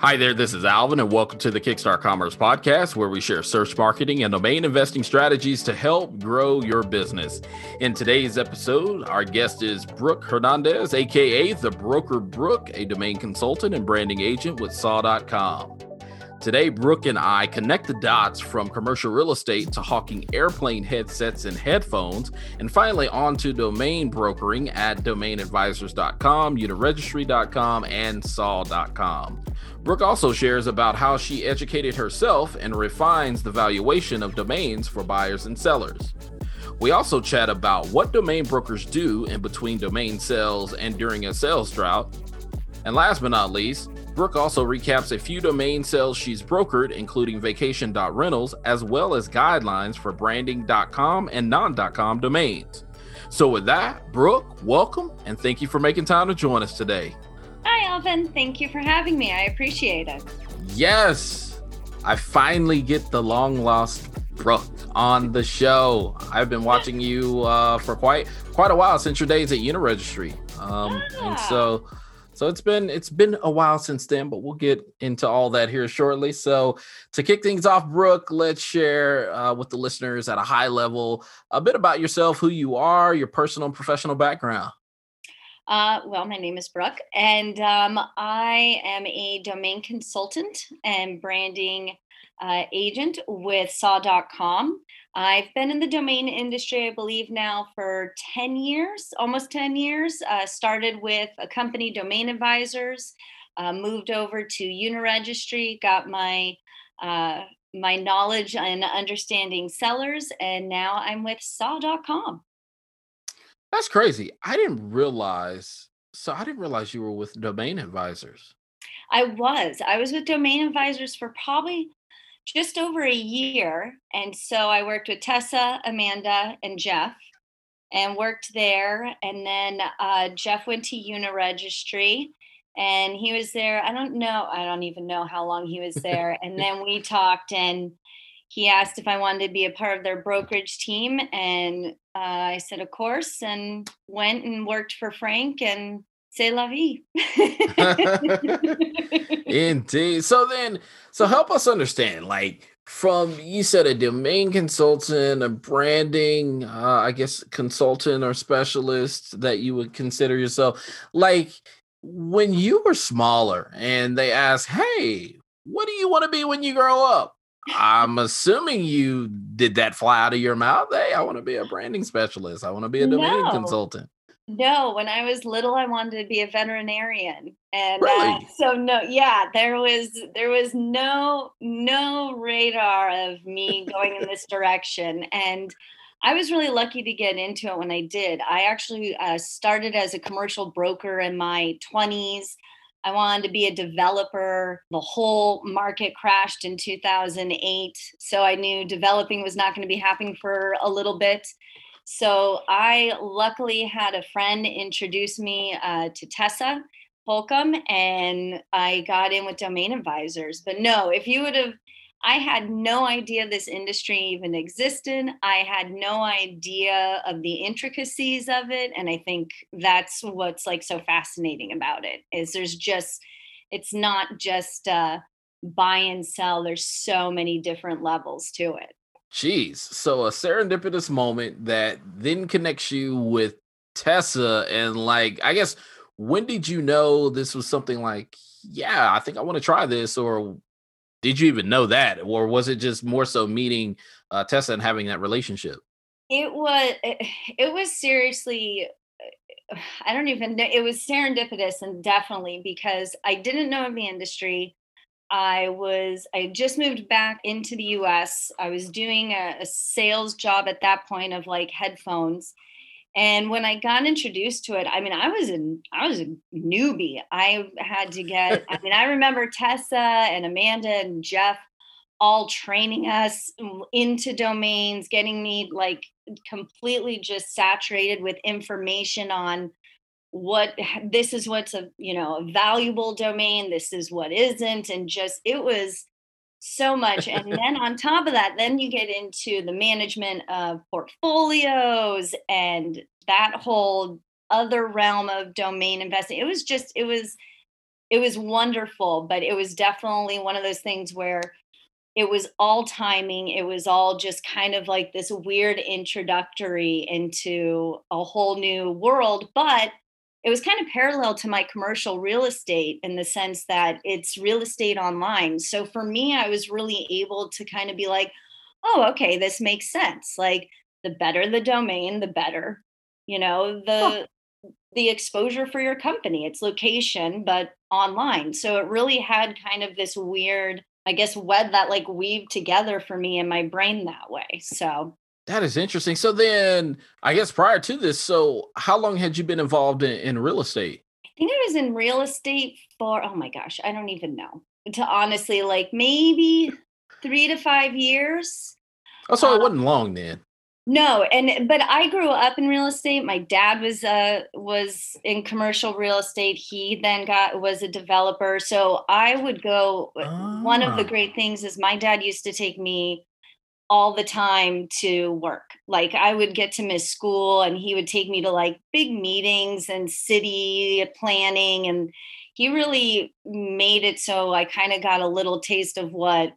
Hi there, this is Alvin, and welcome to the Kickstart Commerce Podcast, where we share search marketing and domain investing strategies to help grow your business. In today's episode, our guest is Brooke Hernandez, aka The Broker Brooke, a domain consultant and branding agent with Saw.com. Today, Brooke and I connect the dots from commercial real estate to hawking airplane headsets and headphones, and finally onto domain brokering at domainadvisors.com, uniregistry.com, and saw.com. Brooke also shares about how she educated herself and refines the valuation of domains for buyers and sellers. We also chat about what domain brokers do in between domain sales and during a sales drought. And last but not least, Brooke also recaps a few domain sales she's brokered, including vacation.rentals, as well as guidelines for branding.com and non.com domains. So, with that, Brooke, welcome and thank you for making time to join us today. Hi, Alvin. Thank you for having me. I appreciate it. Yes, I finally get the long lost Brooke on the show. I've been watching you uh, for quite quite a while since your days at Uniregistry, um, ah. and so so it's been it's been a while since then, but we'll get into all that here shortly. So to kick things off, Brooke, let's share uh, with the listeners at a high level a bit about yourself, who you are, your personal and professional background. Uh, well, my name is Brooke, and um, I am a domain consultant and branding uh, agent with saw.com. I've been in the domain industry, I believe, now for 10 years, almost 10 years. Uh, started with a company, Domain Advisors, uh, moved over to Uniregistry, got my uh, my knowledge and understanding sellers, and now I'm with saw.com. That's crazy. I didn't realize. So I didn't realize you were with Domain Advisors. I was. I was with Domain Advisors for probably just over a year. And so I worked with Tessa, Amanda, and Jeff and worked there. And then uh, Jeff went to Uniregistry and he was there. I don't know. I don't even know how long he was there. and then we talked and he asked if I wanted to be a part of their brokerage team, and uh, I said, of course, and went and worked for Frank and c'est la vie. Indeed. So then, so help us understand, like from you said a domain consultant, a branding, uh, I guess consultant or specialist that you would consider yourself, like when you were smaller and they asked, "Hey, what do you want to be when you grow up?" I'm assuming you did that fly out of your mouth. Hey, I want to be a branding specialist. I want to be a domain no. consultant. No, when I was little, I wanted to be a veterinarian, and uh, really? uh, so no, yeah, there was there was no no radar of me going in this direction, and I was really lucky to get into it when I did. I actually uh, started as a commercial broker in my twenties. I wanted to be a developer. The whole market crashed in 2008. So I knew developing was not going to be happening for a little bit. So I luckily had a friend introduce me uh, to Tessa Holcomb and I got in with Domain Advisors. But no, if you would have I had no idea this industry even existed. I had no idea of the intricacies of it. And I think that's what's like so fascinating about it is there's just, it's not just uh, buy and sell. There's so many different levels to it. Jeez. So a serendipitous moment that then connects you with Tessa and like, I guess, when did you know this was something like, yeah, I think I want to try this or did you even know that? Or was it just more so meeting uh, tessa and having that relationship? It was it, was seriously i don't even know it was serendipitous and definitely because i didn't know of the industry i was i just moved back into the us i was doing a, a sales job at that point of like headphones and when I got introduced to it, I mean, I was in I was a newbie. I had to get, I mean, I remember Tessa and Amanda and Jeff all training us into domains, getting me like completely just saturated with information on what this is what's a you know a valuable domain this is what isn't and just it was so much and then on top of that then you get into the management of portfolios and that whole other realm of domain investing it was just it was it was wonderful, but it was definitely one of those things where it was all timing. It was all just kind of like this weird introductory into a whole new world. But it was kind of parallel to my commercial real estate in the sense that it's real estate online. So for me, I was really able to kind of be like, oh, okay, this makes sense. Like the better the domain, the better, you know, the the exposure for your company, its location, but online. So it really had kind of this weird, I guess, web that like weaved together for me in my brain that way. So that is interesting. So then, I guess prior to this, so how long had you been involved in, in real estate? I think I was in real estate for oh my gosh, I don't even know. To honestly, like maybe three to five years. Oh, so um, it wasn't long then. No, and but I grew up in real estate. My dad was uh was in commercial real estate. He then got was a developer. So I would go ah. one of the ah. great things is my dad used to take me all the time to work. Like I would get to miss school and he would take me to like big meetings and city planning and he really made it so I kind of got a little taste of what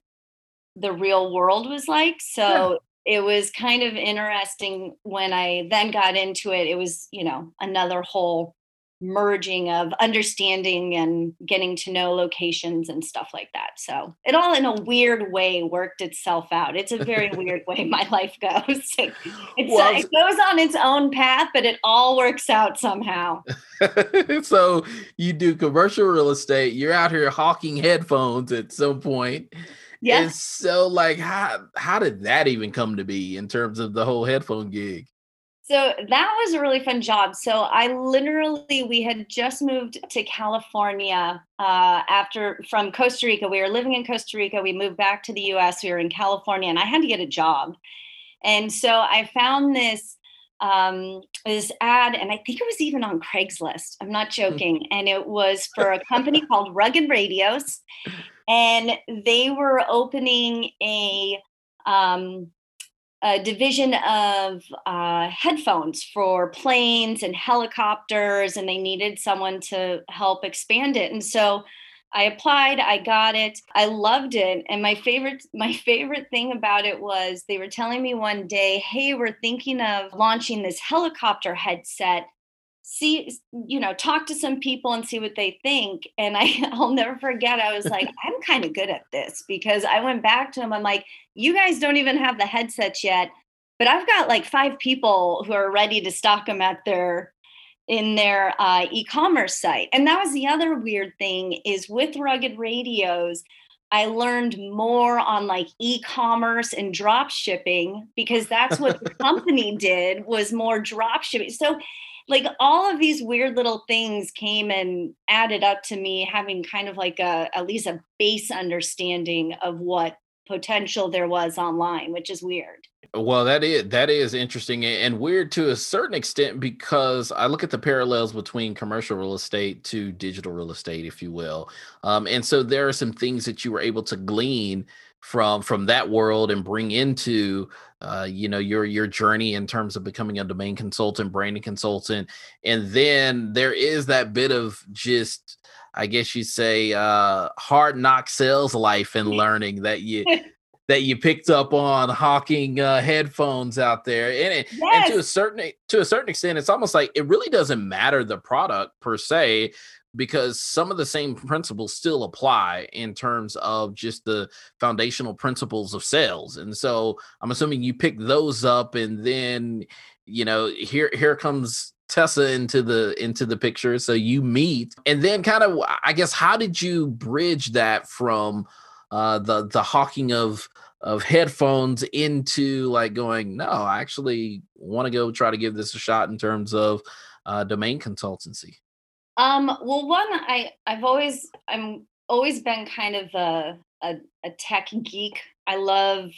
the real world was like. So it was kind of interesting when I then got into it. It was, you know, another whole merging of understanding and getting to know locations and stuff like that. So it all in a weird way worked itself out. It's a very weird way my life goes. It's, well, it goes on its own path, but it all works out somehow. so you do commercial real estate, you're out here hawking headphones at some point yeah. And so like how how did that even come to be in terms of the whole headphone gig? So that was a really fun job. So I literally we had just moved to California uh, after from Costa Rica. We were living in Costa Rica. We moved back to the U.S. We were in California, and I had to get a job. And so I found this um, this ad, and I think it was even on Craigslist. I'm not hmm. joking. and it was for a company called Rugged Radios, and they were opening a um, a division of uh, headphones for planes and helicopters, and they needed someone to help expand it. And so I applied, I got it, I loved it. And my favorite, my favorite thing about it was they were telling me one day, hey, we're thinking of launching this helicopter headset see you know talk to some people and see what they think and i i'll never forget i was like i'm kind of good at this because i went back to them i'm like you guys don't even have the headsets yet but i've got like five people who are ready to stock them at their in their uh, e-commerce site and that was the other weird thing is with rugged radios I learned more on like e-commerce and drop shipping because that's what the company did was more drop shipping. So like all of these weird little things came and added up to me having kind of like a at least a base understanding of what potential there was online which is weird. Well that is that is interesting and weird to a certain extent because i look at the parallels between commercial real estate to digital real estate if you will. Um, and so there are some things that you were able to glean from from that world and bring into uh, you know your your journey in terms of becoming a domain consultant branding consultant and then there is that bit of just i guess you say uh hard knock sales life and learning that you that you picked up on hawking uh, headphones out there and, it, yes. and to a certain to a certain extent it's almost like it really doesn't matter the product per se because some of the same principles still apply in terms of just the foundational principles of sales. And so I'm assuming you pick those up and then you know here here comes Tessa into the into the picture so you meet and then kind of I guess how did you bridge that from uh the the hawking of of headphones into like going no I actually want to go try to give this a shot in terms of uh domain consultancy um, well, one, I I've always I'm always been kind of a a, a tech geek. I love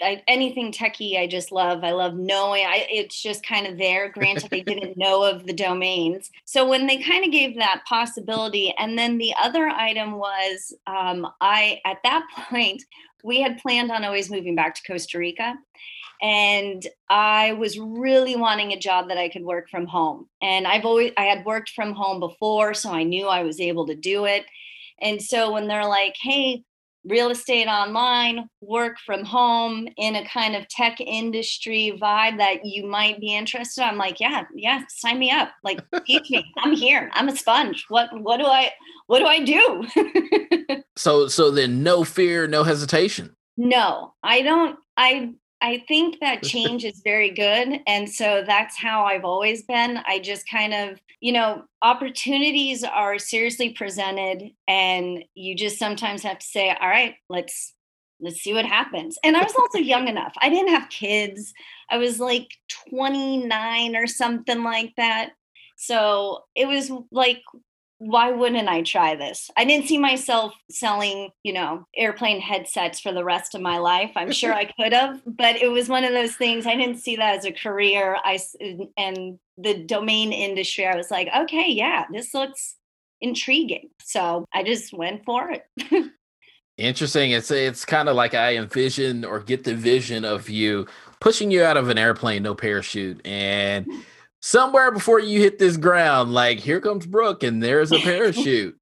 I, anything techie. I just love. I love knowing. I it's just kind of there. Granted, they didn't know of the domains. So when they kind of gave that possibility, and then the other item was, um, I at that point we had planned on always moving back to Costa Rica. And I was really wanting a job that I could work from home. And I've always I had worked from home before, so I knew I was able to do it. And so when they're like, "Hey, real estate online, work from home in a kind of tech industry vibe that you might be interested. I'm like, yeah, yeah, sign me up. Like teach me. I'm here. I'm a sponge. What what do I what do I do? so so then no fear, no hesitation. No, I don't I I think that change is very good. And so that's how I've always been. I just kind of, you know, opportunities are seriously presented and you just sometimes have to say, all right, let's let's see what happens. And I was also young enough. I didn't have kids. I was like 29 or something like that. So it was like why wouldn't I try this? I didn't see myself selling, you know, airplane headsets for the rest of my life. I'm sure I could have, but it was one of those things I didn't see that as a career. I and the domain industry, I was like, okay, yeah, this looks intriguing. So I just went for it. Interesting. It's it's kind of like I envision or get the vision of you pushing you out of an airplane, no parachute, and somewhere before you hit this ground, like here comes Brooke and there's a parachute.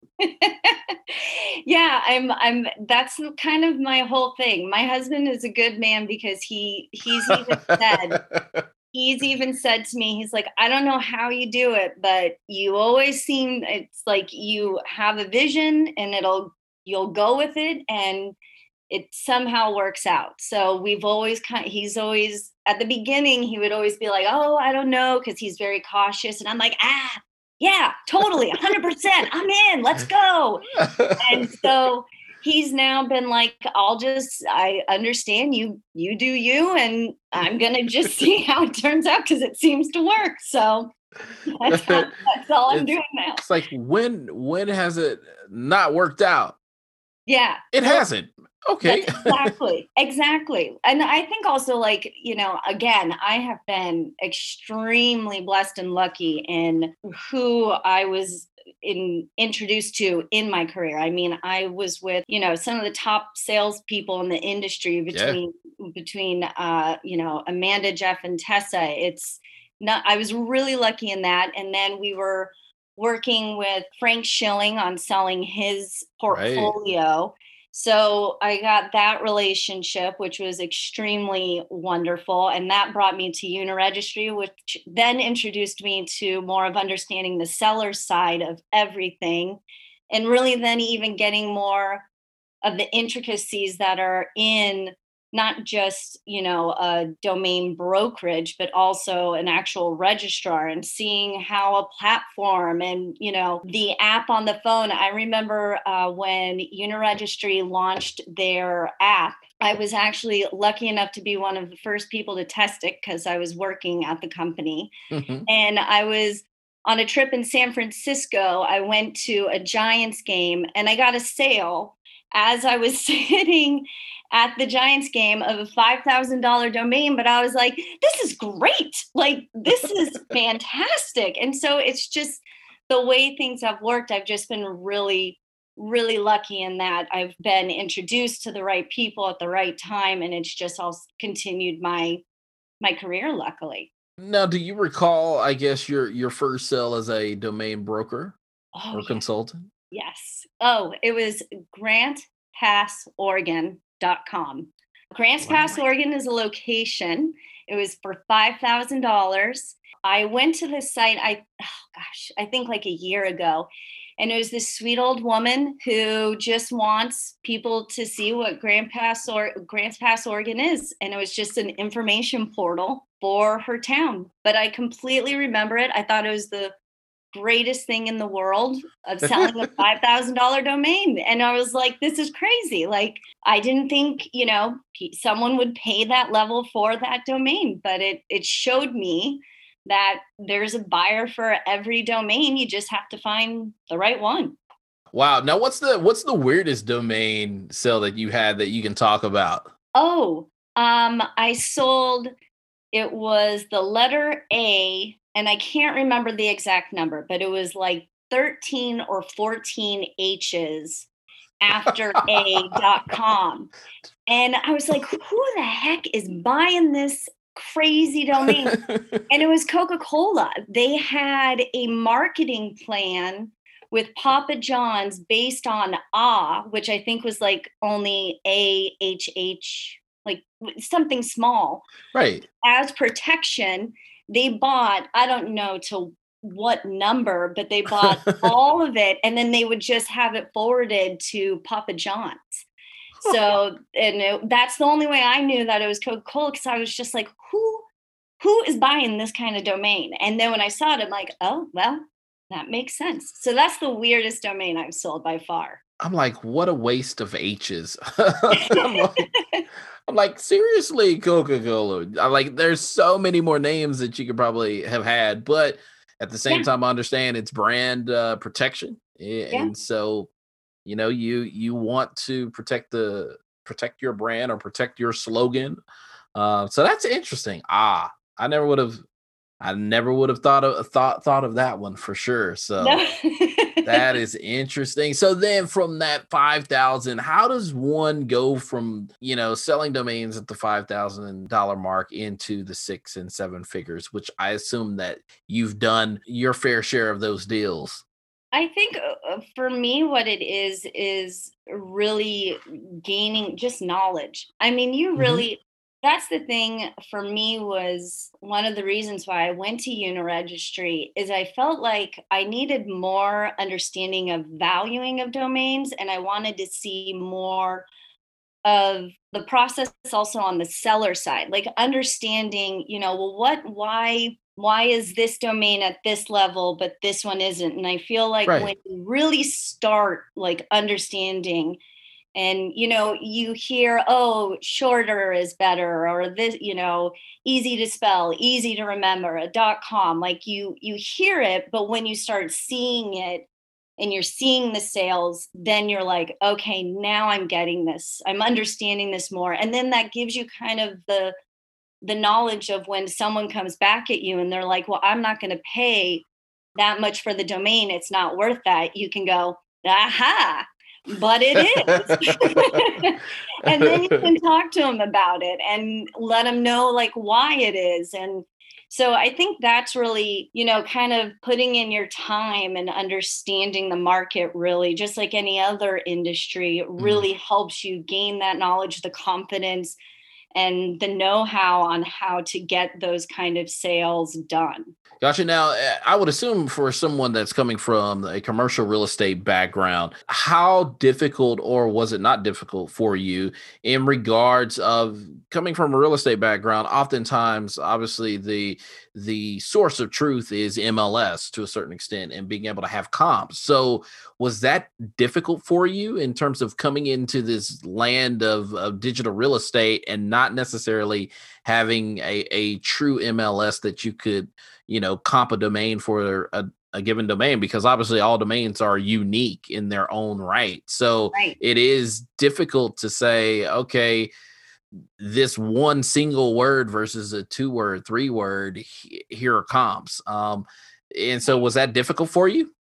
yeah, I'm I'm that's kind of my whole thing. My husband is a good man because he he's even said he's even said to me, he's like, I don't know how you do it, but you always seem it's like you have a vision and it'll you'll go with it and it somehow works out. So we've always kind of, he's always at the beginning he would always be like, "Oh, I don't know" because he's very cautious and I'm like, "Ah, yeah, totally. 100%. I'm in. Let's go." and so he's now been like, "I'll just I understand you you do you and I'm going to just see how it turns out cuz it seems to work." So that's, how, that's all I'm it's, doing now. It's like when when has it not worked out? Yeah. It hasn't. Okay. exactly. Exactly. And I think also, like, you know, again, I have been extremely blessed and lucky in who I was in introduced to in my career. I mean, I was with, you know, some of the top salespeople in the industry between yeah. between uh, you know, Amanda, Jeff, and Tessa. It's not I was really lucky in that. And then we were working with Frank Schilling on selling his portfolio. Right so I got that relationship, which was extremely wonderful. And that brought me to Uniregistry, which then introduced me to more of understanding the seller side of everything. And really then even getting more of the intricacies that are in not just you know a domain brokerage but also an actual registrar and seeing how a platform and you know the app on the phone i remember uh, when uniregistry launched their app i was actually lucky enough to be one of the first people to test it because i was working at the company mm-hmm. and i was on a trip in san francisco i went to a giants game and i got a sale as I was sitting at the Giants game of a $5,000 domain, but I was like, this is great. Like, this is fantastic. And so it's just the way things have worked. I've just been really, really lucky in that I've been introduced to the right people at the right time. And it's just all continued my my career luckily now do you recall i guess your your first sale as a domain broker oh, or yeah. consultant yes oh it was grantpassoregon com. Grants Pass, Oregon is a location. It was for $5,000. I went to the site, I, oh gosh, I think like a year ago. And it was this sweet old woman who just wants people to see what Grant Pass or Grants Pass, Oregon is. And it was just an information portal for her town. But I completely remember it. I thought it was the greatest thing in the world of selling a $5,000 domain. And I was like, this is crazy. Like, I didn't think, you know, someone would pay that level for that domain, but it, it showed me that there's a buyer for every domain. You just have to find the right one. Wow. Now what's the what's the weirdest domain sale that you had that you can talk about? Oh, um, I sold it was the letter A and I can't remember the exact number, but it was like 13 or 14 H's after a.com. And I was like, who the heck is buying this crazy domain? and it was Coca Cola. They had a marketing plan with Papa John's based on ah, which I think was like only A H H, like something small. Right. As protection, they bought, I don't know to what number, but they bought all of it and then they would just have it forwarded to Papa John's. So, and it, that's the only way I knew that it was Coca Cola because I was just like, who, who is buying this kind of domain? And then when I saw it, I'm like, oh, well, that makes sense. So that's the weirdest domain I've sold by far. I'm like, what a waste of H's. I'm, like, I'm, like, seriously, Coca Cola. Like, there's so many more names that you could probably have had, but at the same yeah. time, I understand it's brand uh, protection, and yeah. so you know you you want to protect the protect your brand or protect your slogan. Uh, so that's interesting. Ah, I never would have. I never would have thought of thought thought of that one for sure. So no. that is interesting. So then from that 5,000, how does one go from, you know, selling domains at the $5,000 mark into the six and seven figures, which I assume that you've done your fair share of those deals? I think uh, uh, for me, what it is, is really gaining just knowledge. I mean, you mm-hmm. really, that's the thing for me was one of the reasons why I went to Uniregistry is I felt like I needed more understanding of valuing of domains and I wanted to see more of the process also on the seller side like understanding you know well what why why is this domain at this level but this one isn't and i feel like right. when you really start like understanding and you know you hear oh shorter is better or this you know easy to spell easy to remember a dot com like you you hear it but when you start seeing it and you're seeing the sales then you're like okay now i'm getting this i'm understanding this more and then that gives you kind of the the knowledge of when someone comes back at you and they're like well i'm not going to pay that much for the domain it's not worth that you can go aha but it is. and then you can talk to them about it and let them know like why it is. And so I think that's really, you know, kind of putting in your time and understanding the market really, just like any other industry, mm-hmm. really mm. helps you gain that knowledge, the confidence, and the know-how on how to get those kind of sales done. Gotcha. Now, eh, I would assume for someone that's coming from a commercial real estate background, how difficult or was it not difficult for you in regards of coming from a real estate background? Oftentimes, obviously, the the source of truth is MLS to a certain extent and being able to have comps. So, was that difficult for you in terms of coming into this land of, of digital real estate and not necessarily having a, a true MLS that you could, you know, comp a domain for a, a given domain? Because obviously, all domains are unique in their own right. So, right. it is difficult to say, okay, this one single word versus a two word, three word, here are comps. Um, and so was that difficult for you?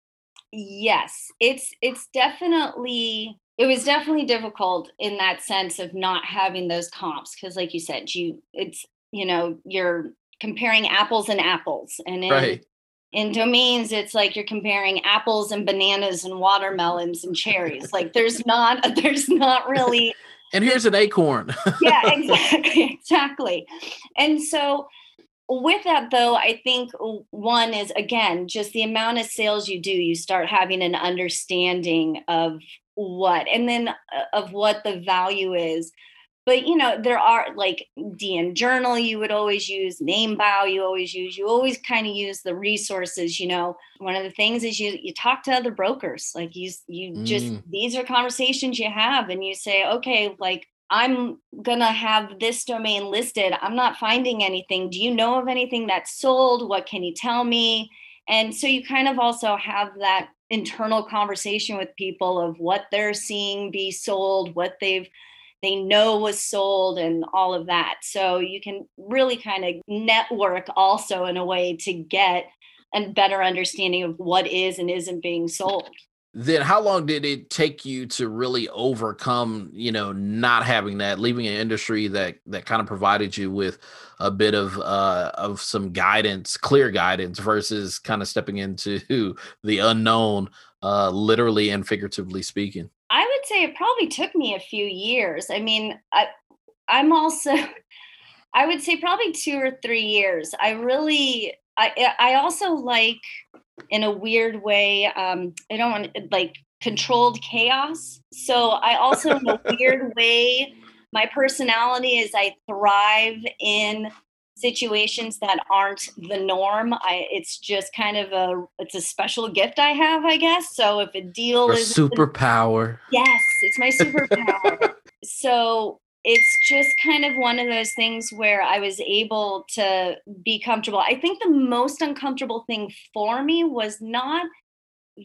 Yes, it's it's definitely it was definitely difficult in that sense of not having those comps because like you said, you it's you know, you're comparing apples and apples and in, right. in domains it's like you're comparing apples and bananas and watermelons and cherries. like there's not there's not really and here's an acorn. yeah, exactly, exactly. And so with that though, I think one is again just the amount of sales you do, you start having an understanding of what and then uh, of what the value is. But you know there are like dn journal you would always use NameBio you always use you always kind of use the resources you know. One of the things is you you talk to other brokers like you you just mm. these are conversations you have and you say okay like i'm gonna have this domain listed. I'm not finding anything. Do you know of anything that's sold? What can you tell me? And so you kind of also have that internal conversation with people of what they're seeing be sold what they've they know was sold and all of that. So you can really kind of network also in a way to get a better understanding of what is and isn't being sold. Then how long did it take you to really overcome you know not having that leaving an industry that that kind of provided you with a bit of uh of some guidance clear guidance versus kind of stepping into the unknown uh literally and figuratively speaking? I would say it probably took me a few years. I mean i i'm also i would say probably two or three years. I really i i also like in a weird way. Um, I don't want like controlled chaos. So I also, in a weird way, my personality is I thrive in situations that aren't the norm. I it's just kind of a it's a special gift I have, I guess. So if a deal is superpower. Yes, it's my superpower. so it's just kind of one of those things where I was able to be comfortable. I think the most uncomfortable thing for me was not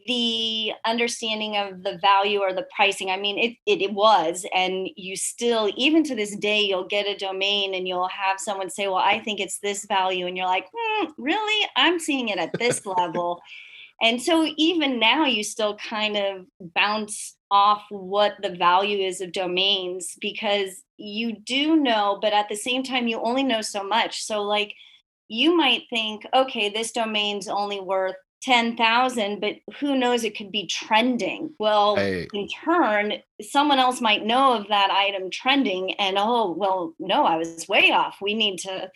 the understanding of the value or the pricing. I mean, it, it, it was, and you still, even to this day, you'll get a domain and you'll have someone say, "Well, I think it's this value," and you're like, hmm, "Really? I'm seeing it at this level." And so even now, you still kind of bounce off what the value is of domains because you do know, but at the same time, you only know so much. So, like, you might think, okay, this domain's only worth 10,000, but who knows, it could be trending. Well, hey. in turn, someone else might know of that item trending, and oh, well, no, I was way off. We need to,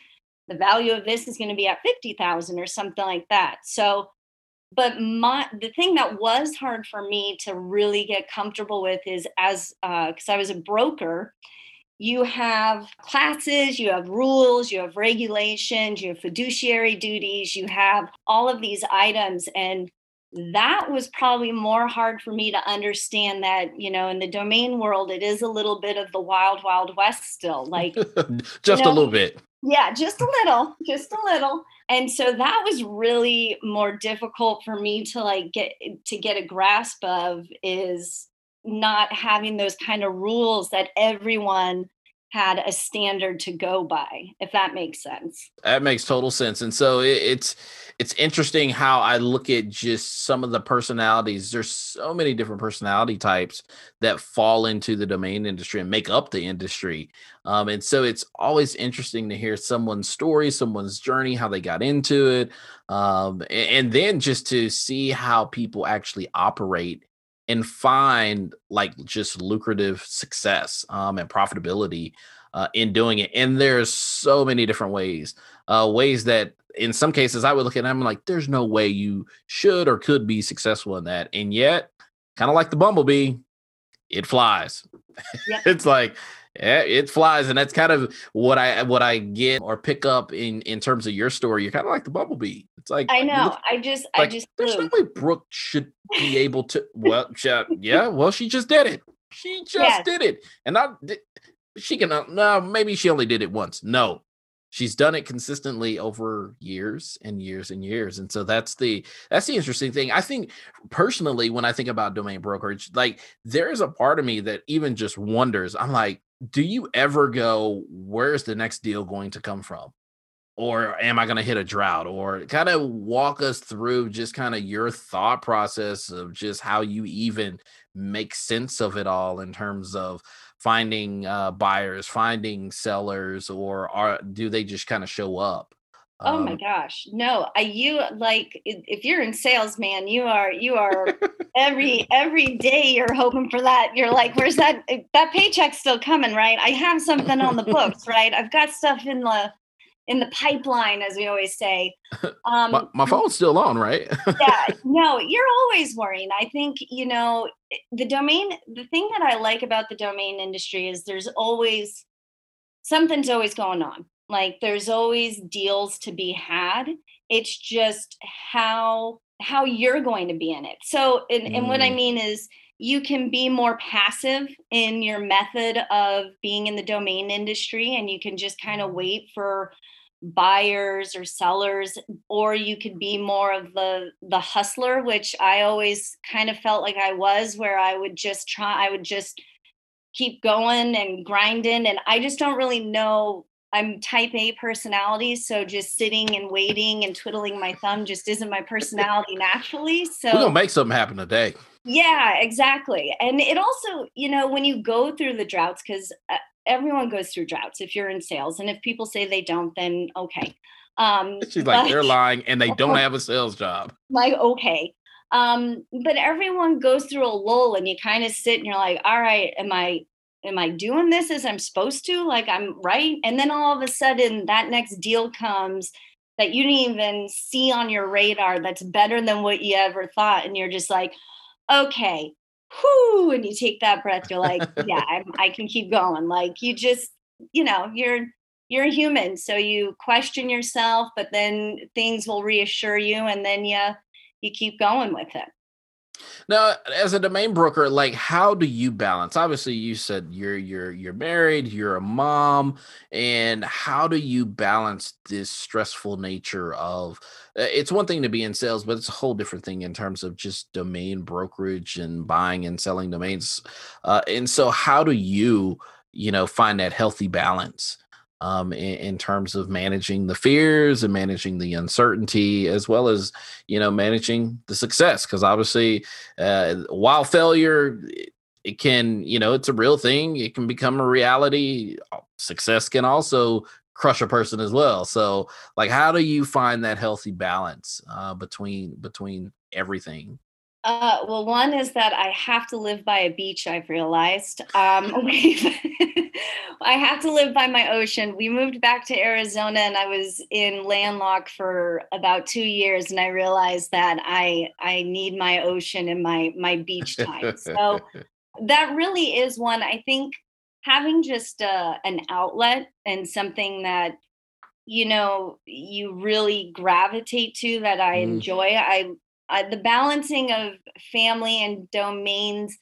the value of this is going to be at 50,000 or something like that. So, but my the thing that was hard for me to really get comfortable with is as uh because uh, I was a broker, you have classes, you have rules, you have regulations, you have fiduciary duties, you have all of these items, and that was probably more hard for me to understand that you know in the domain world it is a little bit of the wild wild west still like just you know, a little bit. Yeah just a little just a little. And so that was really more difficult for me to like get to get a grasp of is not having those kind of rules that everyone had a standard to go by if that makes sense. That makes total sense and so it, it's it's interesting how i look at just some of the personalities. There's so many different personality types that fall into the domain industry and make up the industry um, and so it's always interesting to hear someone's story someone's journey how they got into it um, and, and then just to see how people actually operate and find like just lucrative success um, and profitability uh, in doing it. And there's so many different ways, uh, ways that in some cases I would look at I'm like, there's no way you should or could be successful in that. And yet, kind of like the bumblebee, it flies. Yep. it's like yeah, it flies, and that's kind of what I what I get or pick up in in terms of your story. You're kind of like the bumblebee. It's like I know. I just like, I just there's no way Brooke should be able to. Well, yeah. Well, she just did it. She just yes. did it, and I. She can uh, no. Maybe she only did it once. No, she's done it consistently over years and years and years and so that's the that's the interesting thing i think personally when i think about domain brokerage like there's a part of me that even just wonders i'm like do you ever go, where's the next deal going to come from? Or am I going to hit a drought? Or kind of walk us through just kind of your thought process of just how you even make sense of it all in terms of finding uh, buyers, finding sellers, or are do they just kind of show up? Oh my um, gosh. No, I, you like if you're in sales, man, you are you are every every day you're hoping for that. You're like, where's that that paycheck still coming, right? I have something on the books, right? I've got stuff in the in the pipeline, as we always say. Um, my, my phone's still on, right? yeah, no, you're always worrying. I think, you know, the domain, the thing that I like about the domain industry is there's always something's always going on like there's always deals to be had it's just how how you're going to be in it so and, mm. and what i mm. mean is you can be more passive in your method of being in the domain industry and you can just kind of wait for buyers or sellers or you could be more of the the hustler which i always kind of felt like i was where i would just try i would just keep going and grinding and i just don't really know I'm type A personality, so just sitting and waiting and twiddling my thumb just isn't my personality naturally. So we're gonna make something happen today. yeah, exactly. And it also, you know, when you go through the droughts, because uh, everyone goes through droughts if you're in sales. And if people say they don't, then okay. Um, She's like, but, they're lying and they don't have a sales job. Like, okay. Um, but everyone goes through a lull and you kind of sit and you're like, all right, am I am I doing this as I'm supposed to? Like I'm right. And then all of a sudden that next deal comes that you didn't even see on your radar that's better than what you ever thought. And you're just like, okay, whoo. And you take that breath, you're like, yeah, I, I can keep going. Like you just, you know, you're you're a human. So you question yourself, but then things will reassure you and then you you keep going with it. Now, as a domain broker, like how do you balance? Obviously, you said you're you're you're married, you're a mom, and how do you balance this stressful nature of uh, it's one thing to be in sales, but it's a whole different thing in terms of just domain brokerage and buying and selling domains. Uh, and so how do you, you know, find that healthy balance? Um, in, in, terms of managing the fears and managing the uncertainty, as well as you know managing the success. Because obviously, uh, while failure, it can you know it's a real thing. It can become a reality. Success can also crush a person as well. So, like, how do you find that healthy balance uh, between between everything? Uh, well, one is that I have to live by a beach. I've realized. Um, I have to live by my ocean. We moved back to Arizona, and I was in landlocked for about two years, and I realized that I I need my ocean and my my beach time. So that really is one. I think having just uh, an outlet and something that you know you really gravitate to that I mm. enjoy. I uh, the balancing of family and domains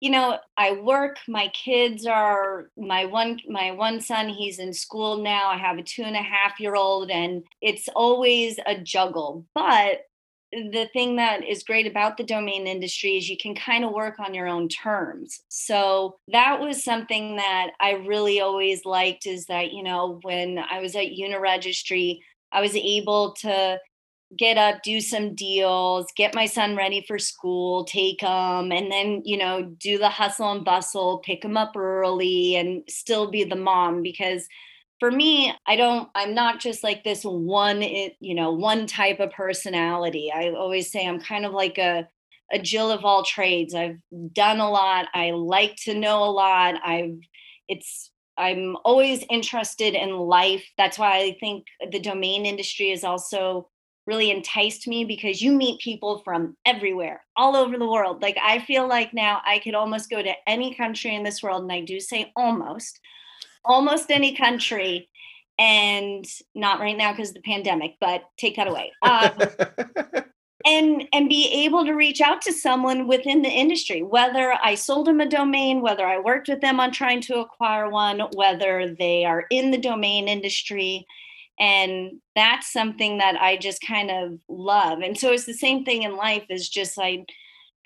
you know i work my kids are my one my one son he's in school now i have a two and a half year old and it's always a juggle but the thing that is great about the domain industry is you can kind of work on your own terms. So that was something that I really always liked is that, you know, when I was at Uniregistry, I was able to get up, do some deals, get my son ready for school, take him, and then, you know, do the hustle and bustle, pick him up early and still be the mom because for me, I don't, I'm not just like this one, eh, you know, one type of personality. I always say I'm kind of like a, a Jill of all trades. I've done a lot. I like to know a lot. I've, it's, I'm always interested in life. That's why I think the domain industry is also really enticed me because you meet people from everywhere, all over the world. Like I feel like now I could almost go to any country in this world, and I do say almost, almost any country, and not right now because of the pandemic, but take that away. Um, and and be able to reach out to someone within the industry whether i sold them a domain whether i worked with them on trying to acquire one whether they are in the domain industry and that's something that i just kind of love. And so it's the same thing in life is just i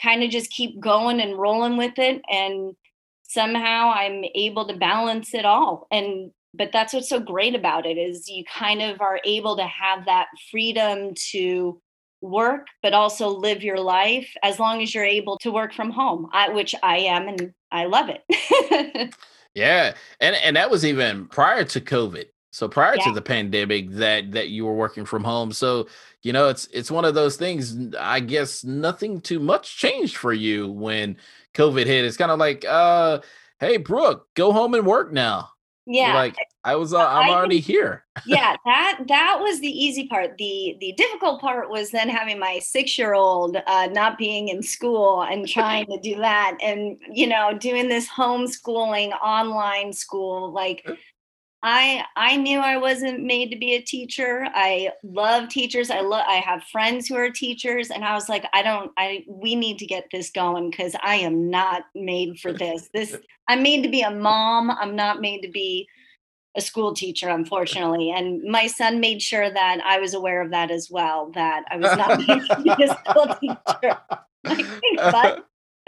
kind of just keep going and rolling with it and somehow i'm able to balance it all. And but that's what's so great about it is you kind of are able to have that freedom to work but also live your life as long as you're able to work from home I, which i am and i love it. Yeah and and that was even prior to covid so prior yeah. to the pandemic that that you were working from home. So, you know, it's it's one of those things I guess nothing too much changed for you when COVID hit. It's kind of like uh hey Brooke, go home and work now. Yeah. You're like I was uh, I'm I, already here. yeah, that that was the easy part. The the difficult part was then having my 6-year-old uh not being in school and trying to do that and you know, doing this homeschooling online school like I I knew I wasn't made to be a teacher. I love teachers. I love I have friends who are teachers and I was like I don't I we need to get this going cuz I am not made for this. This I'm made to be a mom. I'm not made to be a school teacher unfortunately and my son made sure that I was aware of that as well that I was not made to be a school teacher. Like,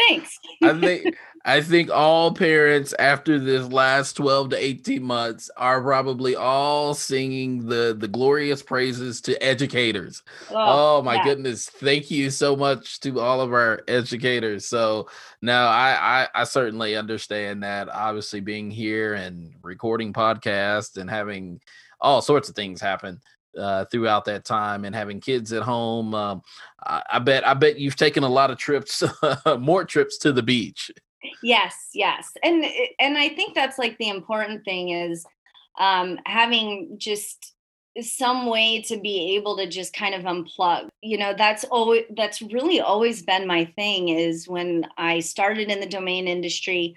Thanks. I think I think all parents after this last 12 to 18 months are probably all singing the the glorious praises to educators. Oh, oh my yeah. goodness. Thank you so much to all of our educators. So now I, I I certainly understand that obviously being here and recording podcasts and having all sorts of things happen uh, throughout that time and having kids at home. Um, I, I, bet I bet you've taken a lot of trips, more trips to the beach. Yes, yes, and and I think that's like the important thing is um, having just some way to be able to just kind of unplug you know that's always that's really always been my thing is when i started in the domain industry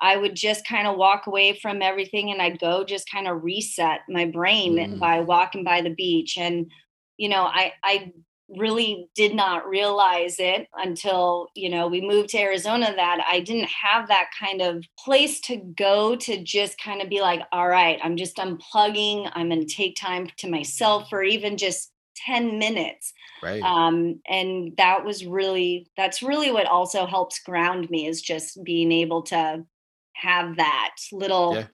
I would just kind of walk away from everything and I'd go just kind of reset my brain mm. by walking by the beach. And, you know, I, I really did not realize it until, you know, we moved to Arizona that I didn't have that kind of place to go to just kind of be like, all right, I'm just unplugging. I'm going to take time to myself for even just 10 minutes. Right. Um, and that was really, that's really what also helps ground me is just being able to have that little yeah.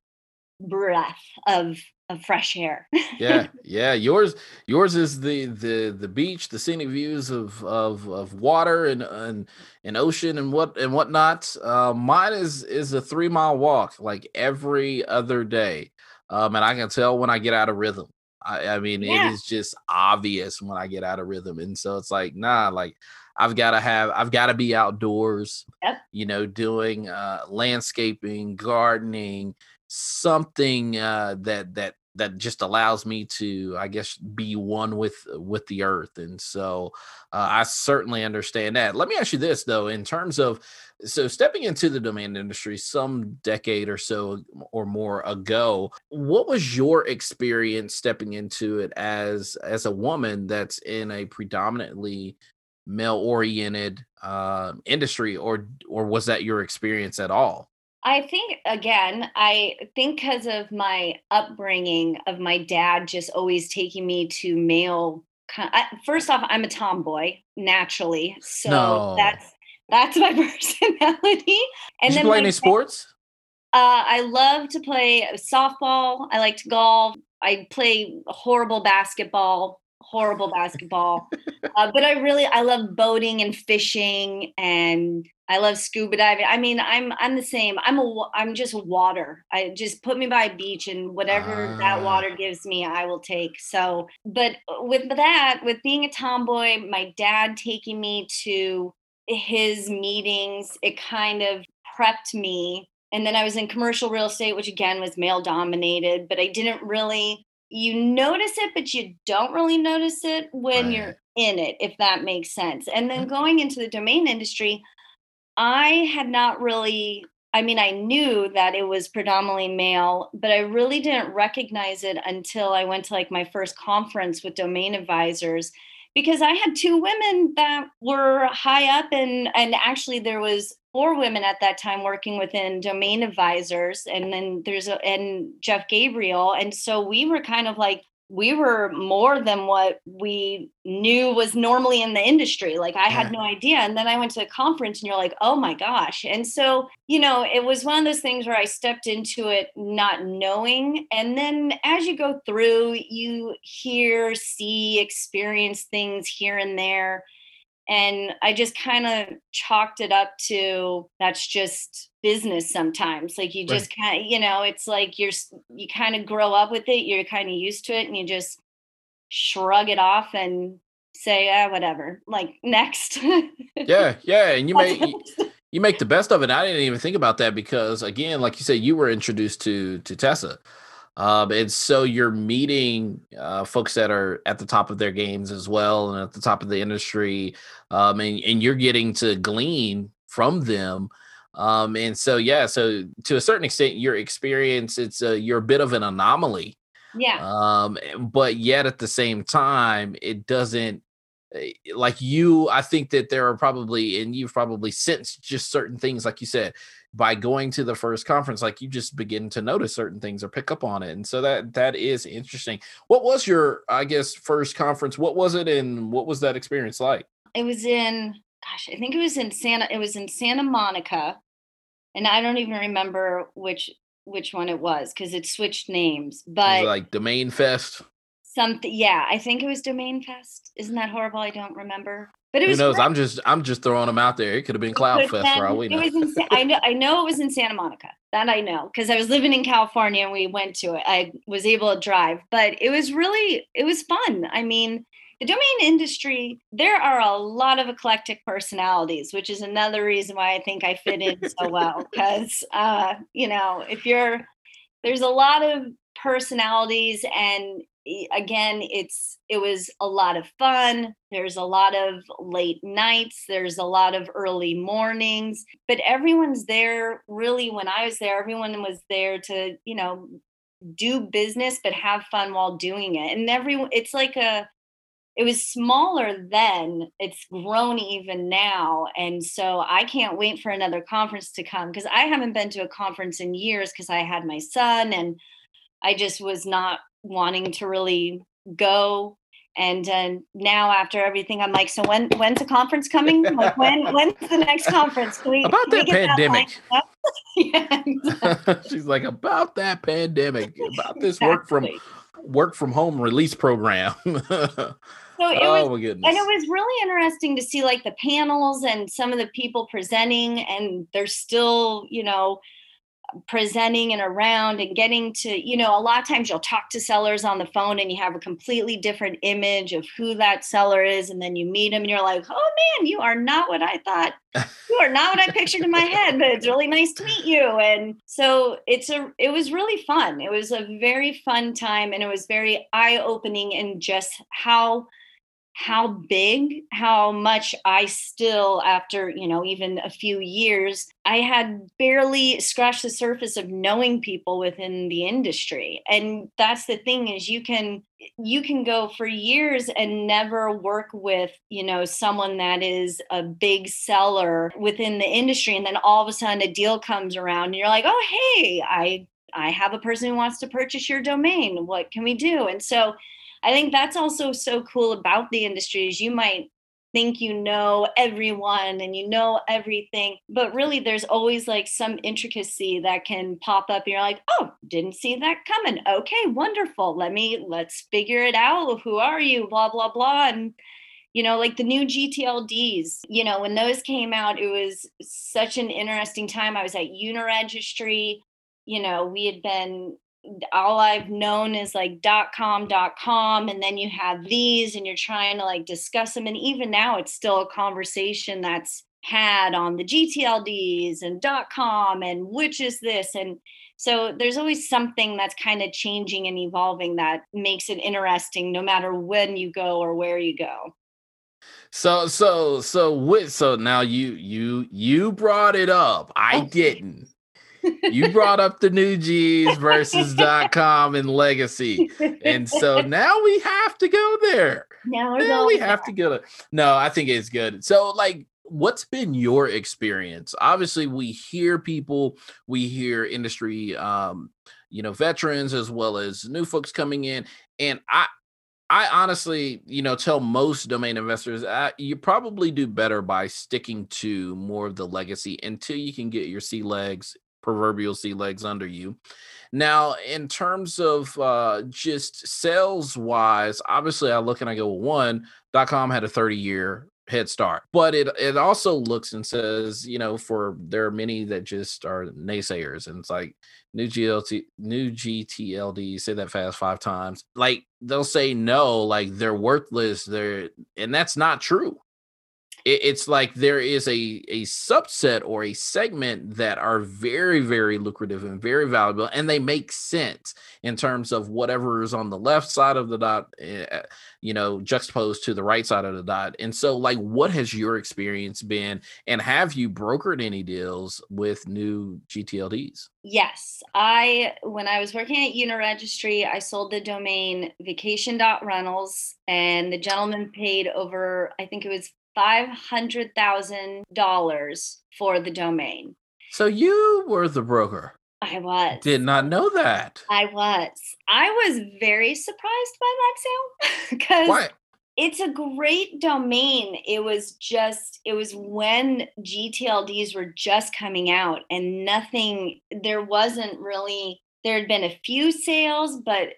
breath of of fresh air. yeah, yeah. Yours, yours is the the the beach, the scenic views of of of water and and and ocean and what and whatnot. Uh, mine is is a three mile walk, like every other day, um, and I can tell when I get out of rhythm. I, I mean, yeah. it is just obvious when I get out of rhythm, and so it's like, nah, like I've got to have I've got to be outdoors. Yep. You know, doing uh, landscaping, gardening, something uh, that that that just allows me to i guess be one with with the earth and so uh, i certainly understand that let me ask you this though in terms of so stepping into the domain industry some decade or so or more ago what was your experience stepping into it as as a woman that's in a predominantly male oriented uh, industry or or was that your experience at all i think again i think because of my upbringing of my dad just always taking me to male first off i'm a tomboy naturally so no. that's that's my personality and Did then you play any sports uh, I love to play softball. I like to golf. I play horrible basketball horrible basketball. uh, but I really I love boating and fishing and I love scuba diving. I mean, I'm I'm the same. I'm a I'm just water. I just put me by a beach and whatever uh. that ah. water gives me, I will take. So, but with that, with being a tomboy, my dad taking me to his meetings, it kind of prepped me. And then I was in commercial real estate, which again was male dominated, but I didn't really you notice it, but you don't really notice it when right. you're in it, if that makes sense. And then mm-hmm. going into the domain industry, I had not really, I mean, I knew that it was predominantly male, but I really didn't recognize it until I went to like my first conference with domain advisors because I had two women that were high up and and actually there was four women at that time working within domain advisors. And then there's a and Jeff Gabriel. And so we were kind of like we were more than what we knew was normally in the industry. Like I had no idea. And then I went to a conference and you're like, oh my gosh. And so, you know, it was one of those things where I stepped into it not knowing. And then as you go through, you hear, see, experience things here and there and i just kind of chalked it up to that's just business sometimes. Like you just right. kind of you know it's like you're you kind of grow up with it you're kind of used to it and you just shrug it off and say ah, whatever. Like next. Yeah yeah and you make you make the best of it i didn't even think about that because again like you said you were introduced to to tessa um, and so you're meeting uh, folks that are at the top of their games as well and at the top of the industry. Um, and, and you're getting to glean from them. Um, and so, yeah, so to a certain extent, your experience, it's a, you're a bit of an anomaly. Yeah. Um, but yet at the same time, it doesn't eh, like you. I think that there are probably, and you've probably sensed just certain things, like you said, by going to the first conference like you just begin to notice certain things or pick up on it and so that that is interesting what was your i guess first conference what was it and what was that experience like it was in gosh, I think it was in Santa, it was in Santa Monica. And I don't even remember which which one it was because it switched names. But like Domain Fest. Something yeah, I think it was Domain Fest. Isn't that horrible? I don't remember. But it Who was knows? great. I'm just I'm just throwing them out there. It could have been Cloud Fest for all we know. It was in, I know I know it was in Santa Monica. That I know because I was living in California and we went to it. I was able to drive, but it was really it was fun. I mean, the domain industry, there are a lot of eclectic personalities, which is another reason why I think I fit in so well. Because uh, you know, if you're there's a lot of personalities and again it's it was a lot of fun. There's a lot of late nights. There's a lot of early mornings. But everyone's there really when i was there everyone was there to you know do business but have fun while doing it. And everyone it's like a it was smaller then. It's grown even now. And so i can't wait for another conference to come because i haven't been to a conference in years because i had my son and i just was not wanting to really go and uh, now after everything i'm like so when when's the conference coming like when when's the next conference Can we, About can we that get pandemic. lined up? yeah, exactly. She's like about that pandemic, about this work from work from home release program. So it oh was my goodness. and it was really interesting to see like the panels and some of the people presenting and they're still you know presenting and around and getting to you know a lot of times you'll talk to sellers on the phone and you have a completely different image of who that seller is and then you meet them and you're like oh man you are not what i thought. You are not what i pictured in my head but it's really nice to meet you. And so it's a it was really fun. It was a very fun time and it was very eye opening in just how how big how much i still after you know even a few years i had barely scratched the surface of knowing people within the industry. And that's the thing is you can you can go for years and never work with you know someone that is a big seller within the industry. And then all of a sudden a deal comes around and you're like oh hey i i have a person who wants to purchase your domain. What can we do? And so I think that's also so cool about the industry is you might think you know everyone and you know everything, but really there's always like some intricacy that can pop up. You're like, oh, didn't see that coming. Okay, wonderful. Let me let's figure it out. Who are you? Blah blah blah. And you know, like the new GTLDs, you know, when those came out, it was such an interesting time. I was at Uniregistry. You know, we had been all I've known is like dot com dot com and then you have these and you're trying to like discuss them and even now it's still a conversation that's had on the GTLDs and dot com and which is this and so there's always something that's kind of changing and evolving that makes it interesting no matter when you go or where you go. So so so with so now you you you brought it up. I didn't. You brought up the new G's versus dot com and legacy. And so now we have to go there. now, we're Now we have to go to no, I think it's good. So like what's been your experience? Obviously, we hear people, we hear industry um, you know, veterans as well as new folks coming in. And I I honestly, you know, tell most domain investors uh, you probably do better by sticking to more of the legacy until you can get your sea legs, proverbial sea legs under you. Now, in terms of uh, just sales wise, obviously, I look and I go, well, one, .com had a 30 year head start, but it it also looks and says, you know, for there are many that just are naysayers, and it's like new GLT, new GTLD, say that fast five times. Like they'll say no, like they're worthless. They're and that's not true. It, it's like there is a a subset or a segment that are very very lucrative and very valuable, and they make sense in terms of whatever is on the left side of the dot, uh, you know, juxtaposed to the right side of the dot. And so, like, what has your experience been, and have you brokered any deals with new GTLDs? Yes, I when I was working at Uniregistry, I sold the domain vacation.rentals and the gentleman paid over I think it was $500,000 for the domain. So you were the broker. I was. Did not know that. I was. I was very surprised by that sale because it's a great domain. It was just, it was when GTLDs were just coming out and nothing, there wasn't really, there had been a few sales, but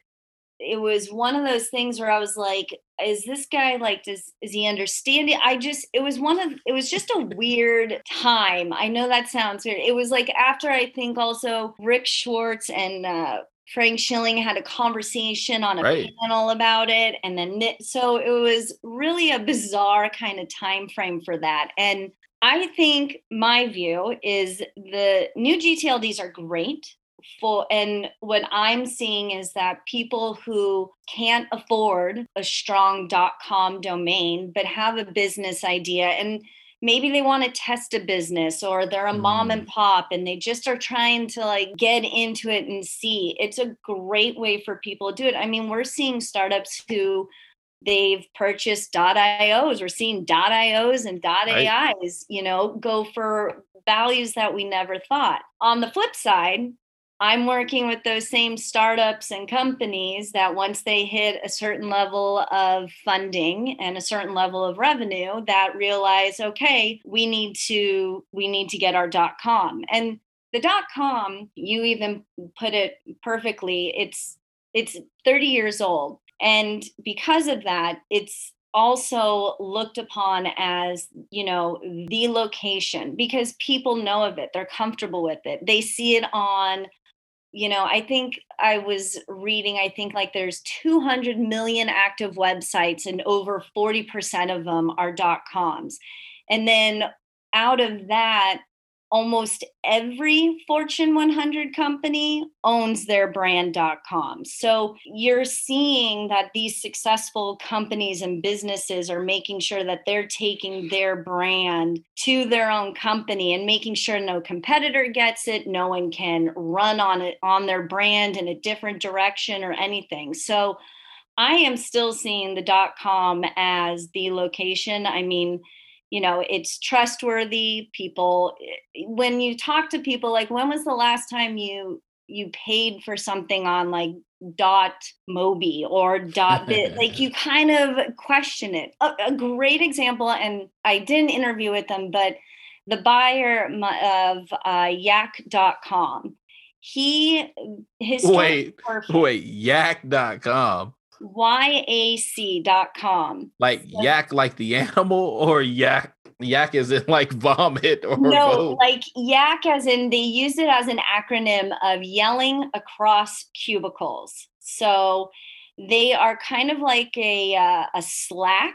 it was one of those things where I was like, is this guy like does is he understanding? I just it was one of it was just a weird time. I know that sounds weird. It was like after I think also Rick Schwartz and uh Frank Schilling had a conversation on a right. panel about it and then so it was really a bizarre kind of time frame for that and I think my view is the new GTLDs are great for and what i'm seeing is that people who can't afford a strong com domain but have a business idea and maybe they want to test a business or they're a mom and mm. pop and they just are trying to like get into it and see it's a great way for people to do it i mean we're seeing startups who they've purchased ios we're seeing ios and ais right. you know go for values that we never thought on the flip side I'm working with those same startups and companies that once they hit a certain level of funding and a certain level of revenue that realize okay we need to we need to get our dot com and the dot com you even put it perfectly it's it's 30 years old. And because of that it's also looked upon as you know the location because people know of it. They're comfortable with it. They see it on you know i think i was reading i think like there's 200 million active websites and over 40% of them are dot coms. And then out of that almost every Fortune 100 company owns their brand.com. So you're seeing that these successful companies and businesses are making sure that they're taking their brand to their own company and making sure no competitor gets it, no one can run on it on their brand in a different direction or anything. So I am still seeing the dot com as the location. I mean, you know it's trustworthy people. Eh, when you talk to people like when was the last time you you paid for something on like dot mobi or dot bit like you kind of question it. A, a, great example and i didn't interview with them but the buyer of uh, yak.com he his wait wait yak.com yac.com. Like so, yak like the animal or yak yak as in like vomit or No, both? like yak as in they use it as an acronym of yelling across cubicles. So they are kind of like a uh, a Slack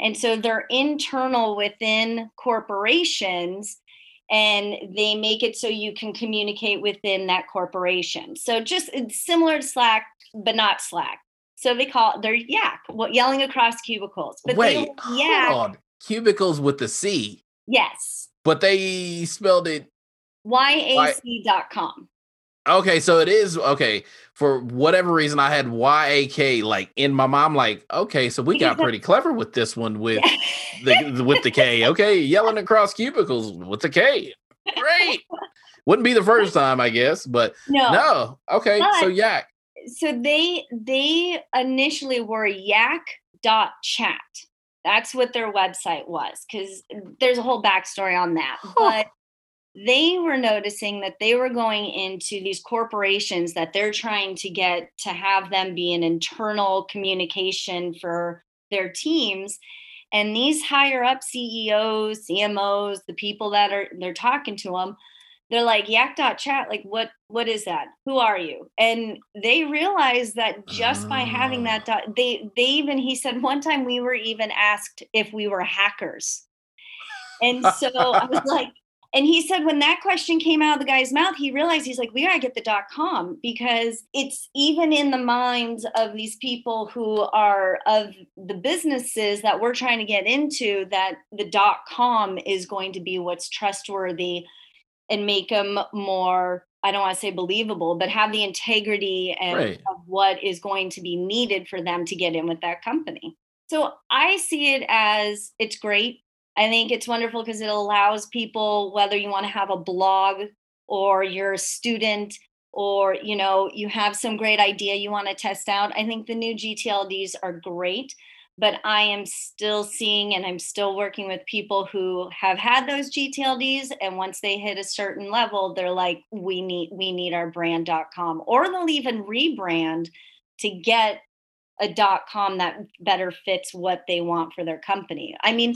and so they're internal within corporations and they make it so you can communicate within that corporation. So just it's similar to Slack but not Slack. So they call they're yak, what yelling across cubicles. But wait, hold on. Cubicles with the C. Yes. But they spelled it yac.com. Okay, so it is okay. For whatever reason, I had YAK like in my mom. Like, okay, so we got pretty clever with this one with the with the K. Okay, yelling across cubicles with the K. Great. Wouldn't be the first time, I guess, but no. No. Okay, but, so yak so they they initially were yak.chat. That's what their website was because there's a whole backstory on that. But they were noticing that they were going into these corporations that they're trying to get to have them be an internal communication for their teams and these higher up CEOs, CMOs, the people that are they're talking to them they're like yak.chat like what what is that? Who are you? And they realized that just by having that ah. dot, they they even he said one time we were even asked if we were hackers. And so i was like and he said when that question came out of the guy's mouth he realized he's like we gotta get the dot com because it's even in the minds of these people who are of the businesses that we're trying to get into that the dot com is going to be what's trustworthy and make them more I don't want to say believable, but have the integrity and right. of what is going to be needed for them to get in with that company. So I see it as it's great. I think it's wonderful because it allows people, whether you want to have a blog or you're a student or you know you have some great idea you want to test out. I think the new GTLDs are great. But I am still seeing and I'm still working with people who have had those GTLDs and once they hit a certain level they're like we need we need our brand.com or they'll even rebrand to get a .com that better fits what they want for their company. I mean,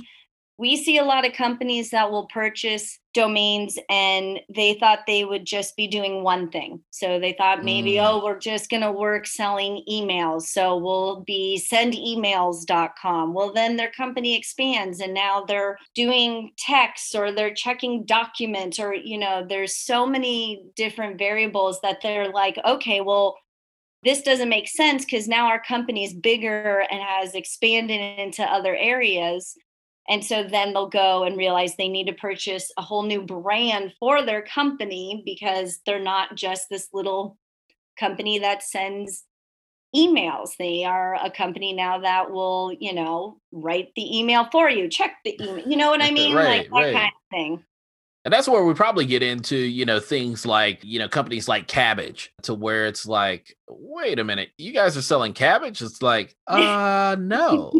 we see a lot of companies that will purchase domains and they thought they would just be doing one thing. So they thought maybe, mm. oh, we're just going to work selling emails. So we'll be sendemails.com. Well, then their company expands and now they're doing text or they're checking documents or, you know, there's so many different variables that they're like, okay, well, this doesn't make sense because now our company is bigger and has expanded into other areas and so then they'll go and realize they need to purchase a whole new brand for their company because they're not just this little company that sends emails. They are a company now that will, you know, write the email for you, check the email. You know what I mean? right, like that right. kind of thing. And that's where we probably get into, you know, things like, you know, companies like Kabbage to where it's like, wait a minute, you guys are selling cabbage? It's like, uh no.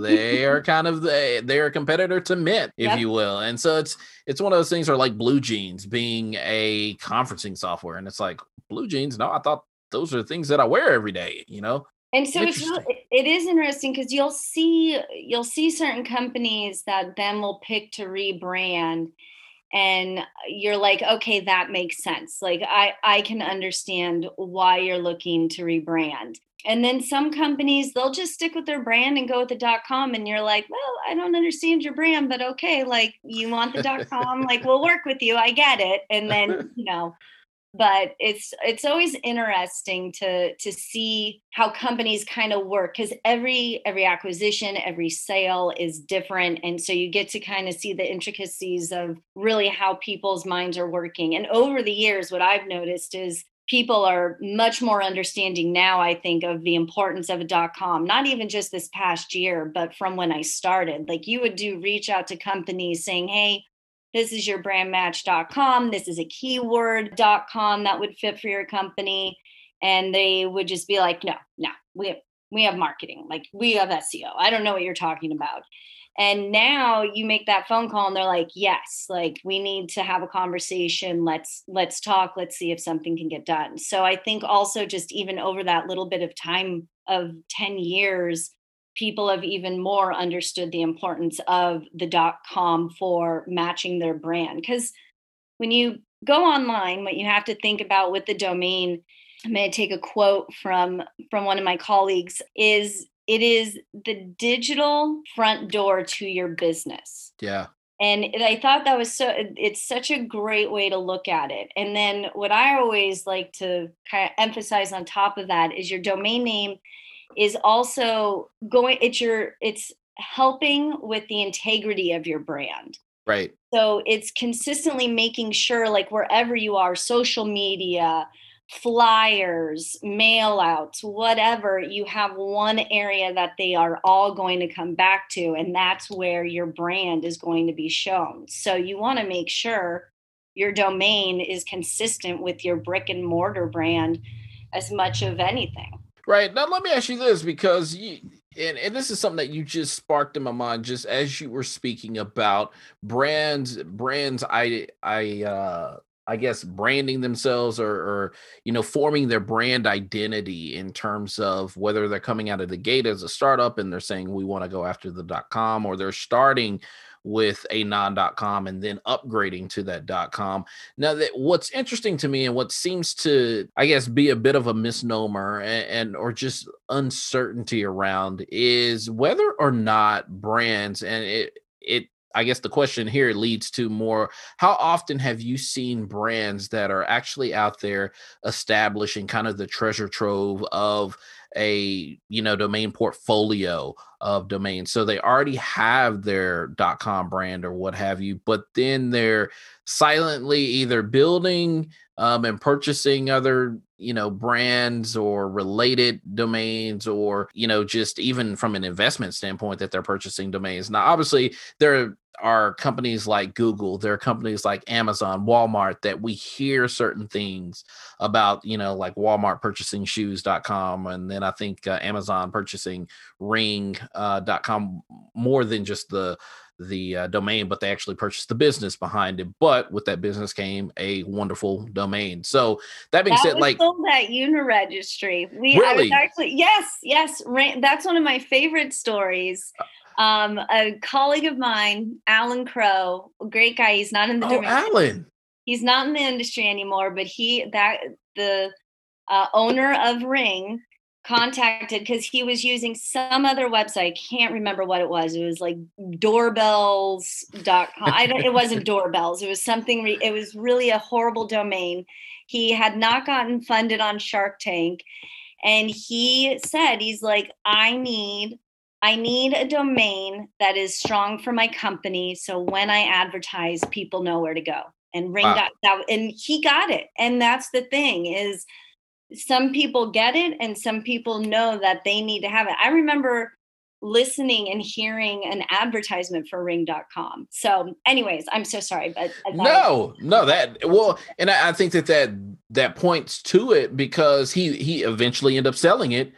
they are kind of the they're a competitor to Mint, if yep. you will. And so it's it's one of those things are like Blue Jeans being a conferencing software. And it's like, Blue Jeans, no, I thought those are the things that I wear every day, you know? and so it's it is interesting because you'll see you'll see certain companies that then will pick to rebrand and you're like okay that makes sense. Like i i can understand why you're looking to rebrand. And then some companies they'll just stick with their brand and go with the dot com and you're like well i don't understand your brand but okay like you want the dot com like we'll work with you i get it. And then you know but it's it's always interesting to to see how companies kind of work because every every acquisition every sale is different and so you get to kind of see the intricacies of really how people's minds are working and over the years what i've noticed is people are much more understanding now i think of the importance of a dot com not even just this past year but from when i started like you would do reach out to companies saying hey this is your brandmatch.com. This is a keyword.com that would fit for your company. And they would just be like, no, no, we have, we have marketing. Like we have SEO. I don't know what you're talking about. And now you make that phone call and they're like, yes, like we need to have a conversation. Let's let's talk. Let's see if something can get done. So I think also just even over that little bit of time of 10 years, people have even more understood the importance of the dot com for matching their brand. Because when you go online, what you have to think about with the domain, I'm going to take a quote from from one of my colleagues is it is the digital front door to your business. Yeah. And I thought that was so it's such a great way to look at it. And then what I always like to kind of emphasize on top of that is your domain name is also going it's your it's helping with the integrity of your brand. Right. So it's consistently making sure like wherever you are social media flyers mail outs whatever you have one area that they are all going to come back to and that's where your brand is going to be shown. So you want to make sure your domain is consistent with your brick and mortar brand as much of anything Right. Now let me ask you this because you and, and this is something that you just sparked in my mind just as you were speaking about brands brands I I uh I guess branding themselves or, or, you know forming their brand identity in terms of whether they're coming out of the gate as a startup and they're saying we want to go after the dot com or they're starting with a non.com and then upgrading to that dot .com. Now that what's interesting to me and what seems to I guess be a bit of a misnomer and, and or just uncertainty around is whether or not brands and it it I guess the question here leads to more how often have you seen brands that are actually out there establishing kind of the treasure trove of a you know domain portfolio of domains? So they already have their com brand or what have you but then they're silently either building um, and purchasing other you know brands or related domains or you know just even from an investment standpoint that they're purchasing domains. Now obviously there are companies like Google, there are companies like Amazon, Walmart that we hear certain things about, you know, like Walmart purchasing shoes.com. And then I think uh, Amazon purchasing ring.com uh, more than just the the uh, domain, but they actually purchased the business behind it. But with that business came a wonderful domain. So that being that said, like sold at Uniregistry. We really? I was actually yes, yes. That's one of my favorite stories. Um, a colleague of mine, Alan Crow, great guy. He's not in the oh, Alan. He's not in the industry anymore, but he that the uh, owner of Ring contacted because he was using some other website. I Can't remember what it was. It was like doorbells.com. I don't it wasn't doorbells. It was something re, it was really a horrible domain. He had not gotten funded on Shark Tank and he said he's like I need I need a domain that is strong for my company so when I advertise people know where to go. And ring wow. that and he got it. And that's the thing is some people get it and some people know that they need to have it. I remember listening and hearing an advertisement for ring.com. So anyways, I'm so sorry, but no, no, that well, and I, I, think that that that points to it because he he eventually ended up selling it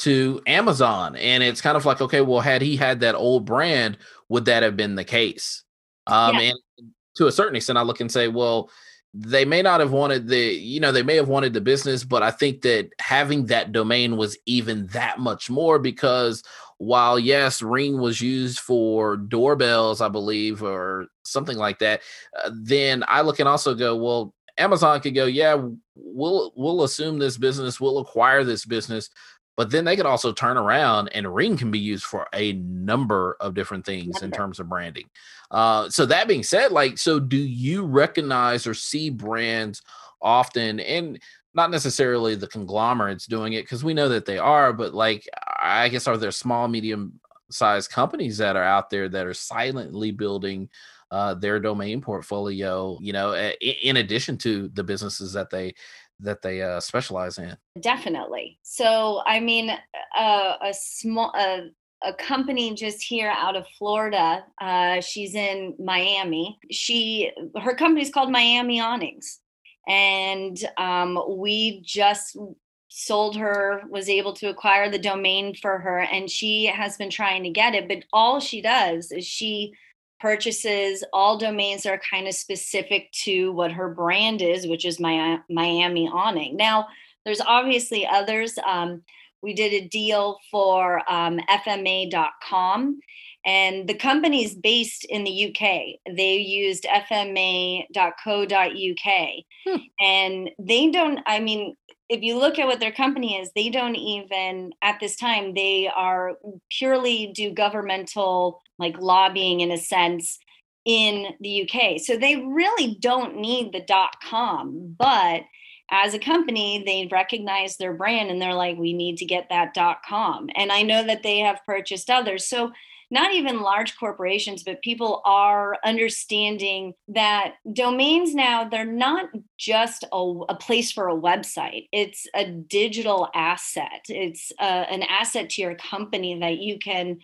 to Amazon. And it's kind of like, okay, well, had he had that old brand, would that have been the case? Um, yeah. and to a certain extent, I look and say, well, they may not have wanted the you know they may have wanted the business but i think that having that domain was even that much more because while yes ring was used for doorbells i believe or something like that uh, then i look and also go well amazon could go yeah we'll we'll assume this business we'll acquire this business but then they could also turn around and ring can be used for a number of different things in terms of branding. Uh, so that being said like so do you recognize or see brands often and not necessarily the conglomerates doing it because we know that they are but like i guess are there small medium sized companies that are out there that are silently building uh, their domain portfolio you know in addition to the businesses that they that they uh, specialize in definitely so i mean uh, a small a company just here out of Florida. Uh, she's in Miami. She her company's called Miami Awnings, and um, we just sold her was able to acquire the domain for her and she has been trying to get it but all she does is she purchases all domains that are kind of specific to what her brand is, which is my Miami awning. Now, there's obviously others. Um, we did a deal for um, FMA.com, and the company is based in the UK. They used FMA.co.uk, hmm. and they don't. I mean, if you look at what their company is, they don't even at this time they are purely do governmental like lobbying in a sense in the UK. So they really don't need the dot com, but as a company, they recognize their brand and they're like, we need to get that dot com. And I know that they have purchased others. So not even large corporations, but people are understanding that domains now, they're not just a, a place for a website, it's a digital asset. It's uh, an asset to your company that you can,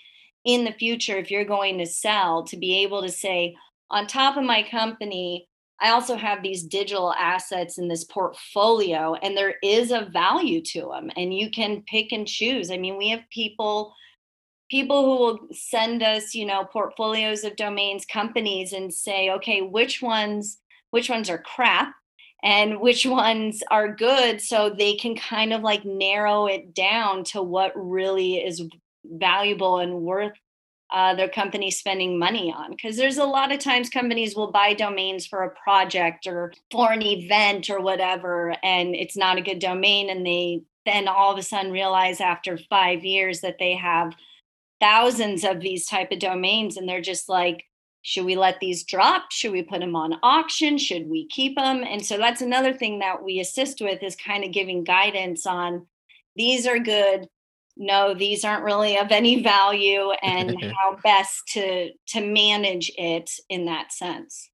in the future, if you're going to sell, to be able to say, on top of my company, I also have these digital assets in this portfolio, and there is a value to them, and you can pick and choose. I mean, we have people people who will send us you know portfolios of domains companies and say okay which ones which ones are crap and which ones are good? So they can kind of like narrow it down to what really is valuable and worth uh, their company spending money on. Because there's a lot of times companies will buy domains for a project or for an event or whatever and it's not a good domain and they then all of a sudden realize after five years that they have thousands of these type of domains and they're just like should we let these drop? Should we put them on auction? Should we keep them and so that's another thing that we assist with is kind of giving guidance on these are good. No these aren't really of any value and how best to to manage it in that sense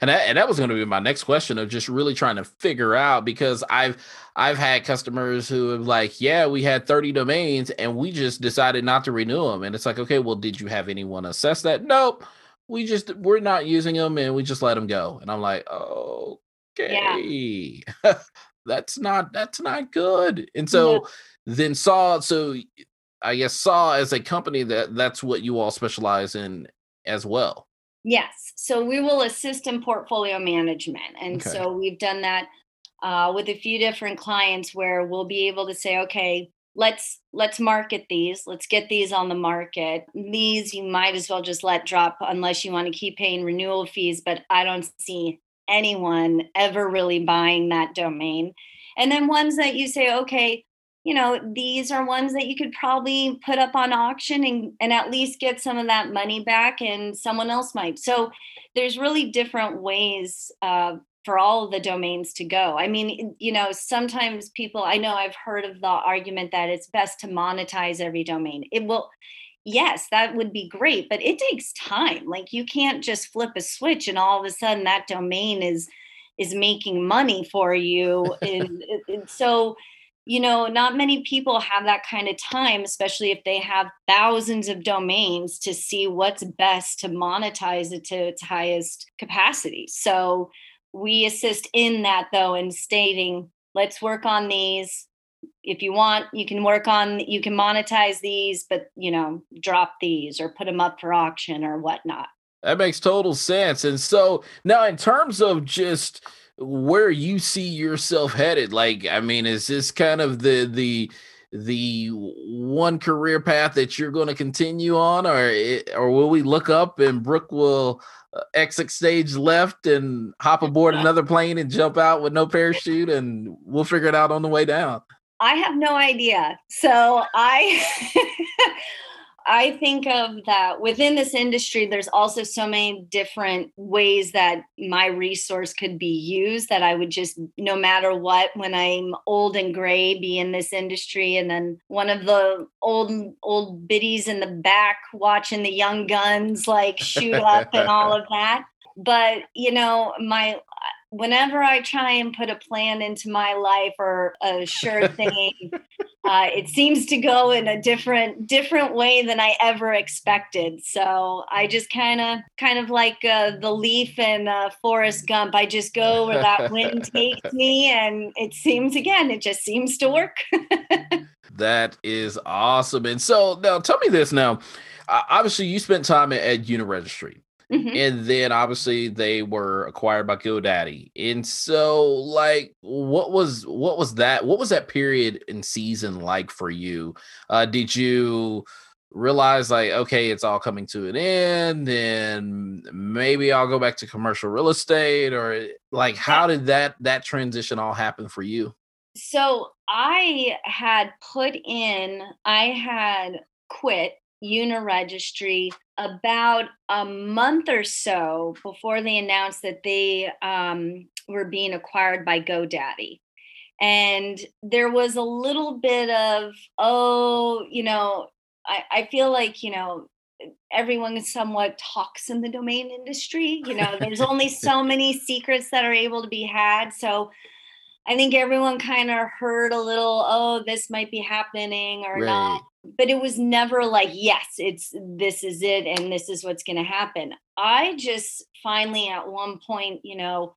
and that, and that was going to be my next question of just really trying to figure out because I've I've had customers who have like, yeah, we had 30 domains and we just decided not to renew them. And it's like, okay, well, did you have anyone assess that? Nope. we just we're not using them and we just let them go. And I'm like, okay, yeah. that's not that's not good. And so yeah. then saw so I guess saw as a company that that's what you all specialize in as well. Yes. So we will assist in portfolio management. And okay. so we've done that uh, with a few different clients where we'll be able to say, okay, let's let's market these let's get these on the market these you might as well just let drop unless you want to keep paying renewal fees but i don't see anyone ever really buying that domain and then ones that you say okay you know these are ones that you could probably put up on auction and, and at least get some of that money back and someone else might so there's really different ways uh, for all the domains to go. I mean, you know, sometimes people, I know I've heard of the argument that it's best to monetize every domain. It will, yes, that would be great, but it takes time. Like you can't just flip a switch and all of a sudden that domain is is making money for you. and, and so, you know, not many people have that kind of time, especially if they have thousands of domains to see what's best to monetize it to its highest capacity. So we assist in that though in stating let's work on these. If you want you can work on you can monetize these but you know drop these or put them up for auction or whatnot. That makes total sense. And so now in terms of just where you see yourself headed like i mean is this kind of the the the one career path that you're going to continue on or or will we look up and brooke will uh, exit stage left and hop aboard another plane and jump out with no parachute and we'll figure it out on the way down? I have no idea. So i I think of that within this industry, there's also so many different ways that my resource could be used that I would just, no matter what, when I'm old and gray, be in this industry. And then one of the old, old biddies in the back watching the young guns like shoot up and all of that. But, you know, my, whenever I try and put a plan into my life or a sure thing, uh, it seems to go in a different different way than I ever expected. So I just kind of kind of like uh, the leaf in uh, Forrest Gump. I just go where that wind takes me, and it seems again, it just seems to work. that is awesome. And so now, tell me this now. obviously, you spent time at, at Uniregistry. Mm-hmm. And then obviously they were acquired by GoDaddy. And so like what was what was that what was that period in season like for you? Uh did you realize like okay it's all coming to an end and maybe I'll go back to commercial real estate or like how did that that transition all happen for you? So I had put in I had quit Uniregistry about a month or so before they announced that they um, were being acquired by GoDaddy. And there was a little bit of, oh, you know, I, I feel like, you know, everyone somewhat talks in the domain industry. You know, there's only so many secrets that are able to be had. So I think everyone kind of heard a little, oh, this might be happening or right. not but it was never like yes it's this is it and this is what's going to happen i just finally at one point you know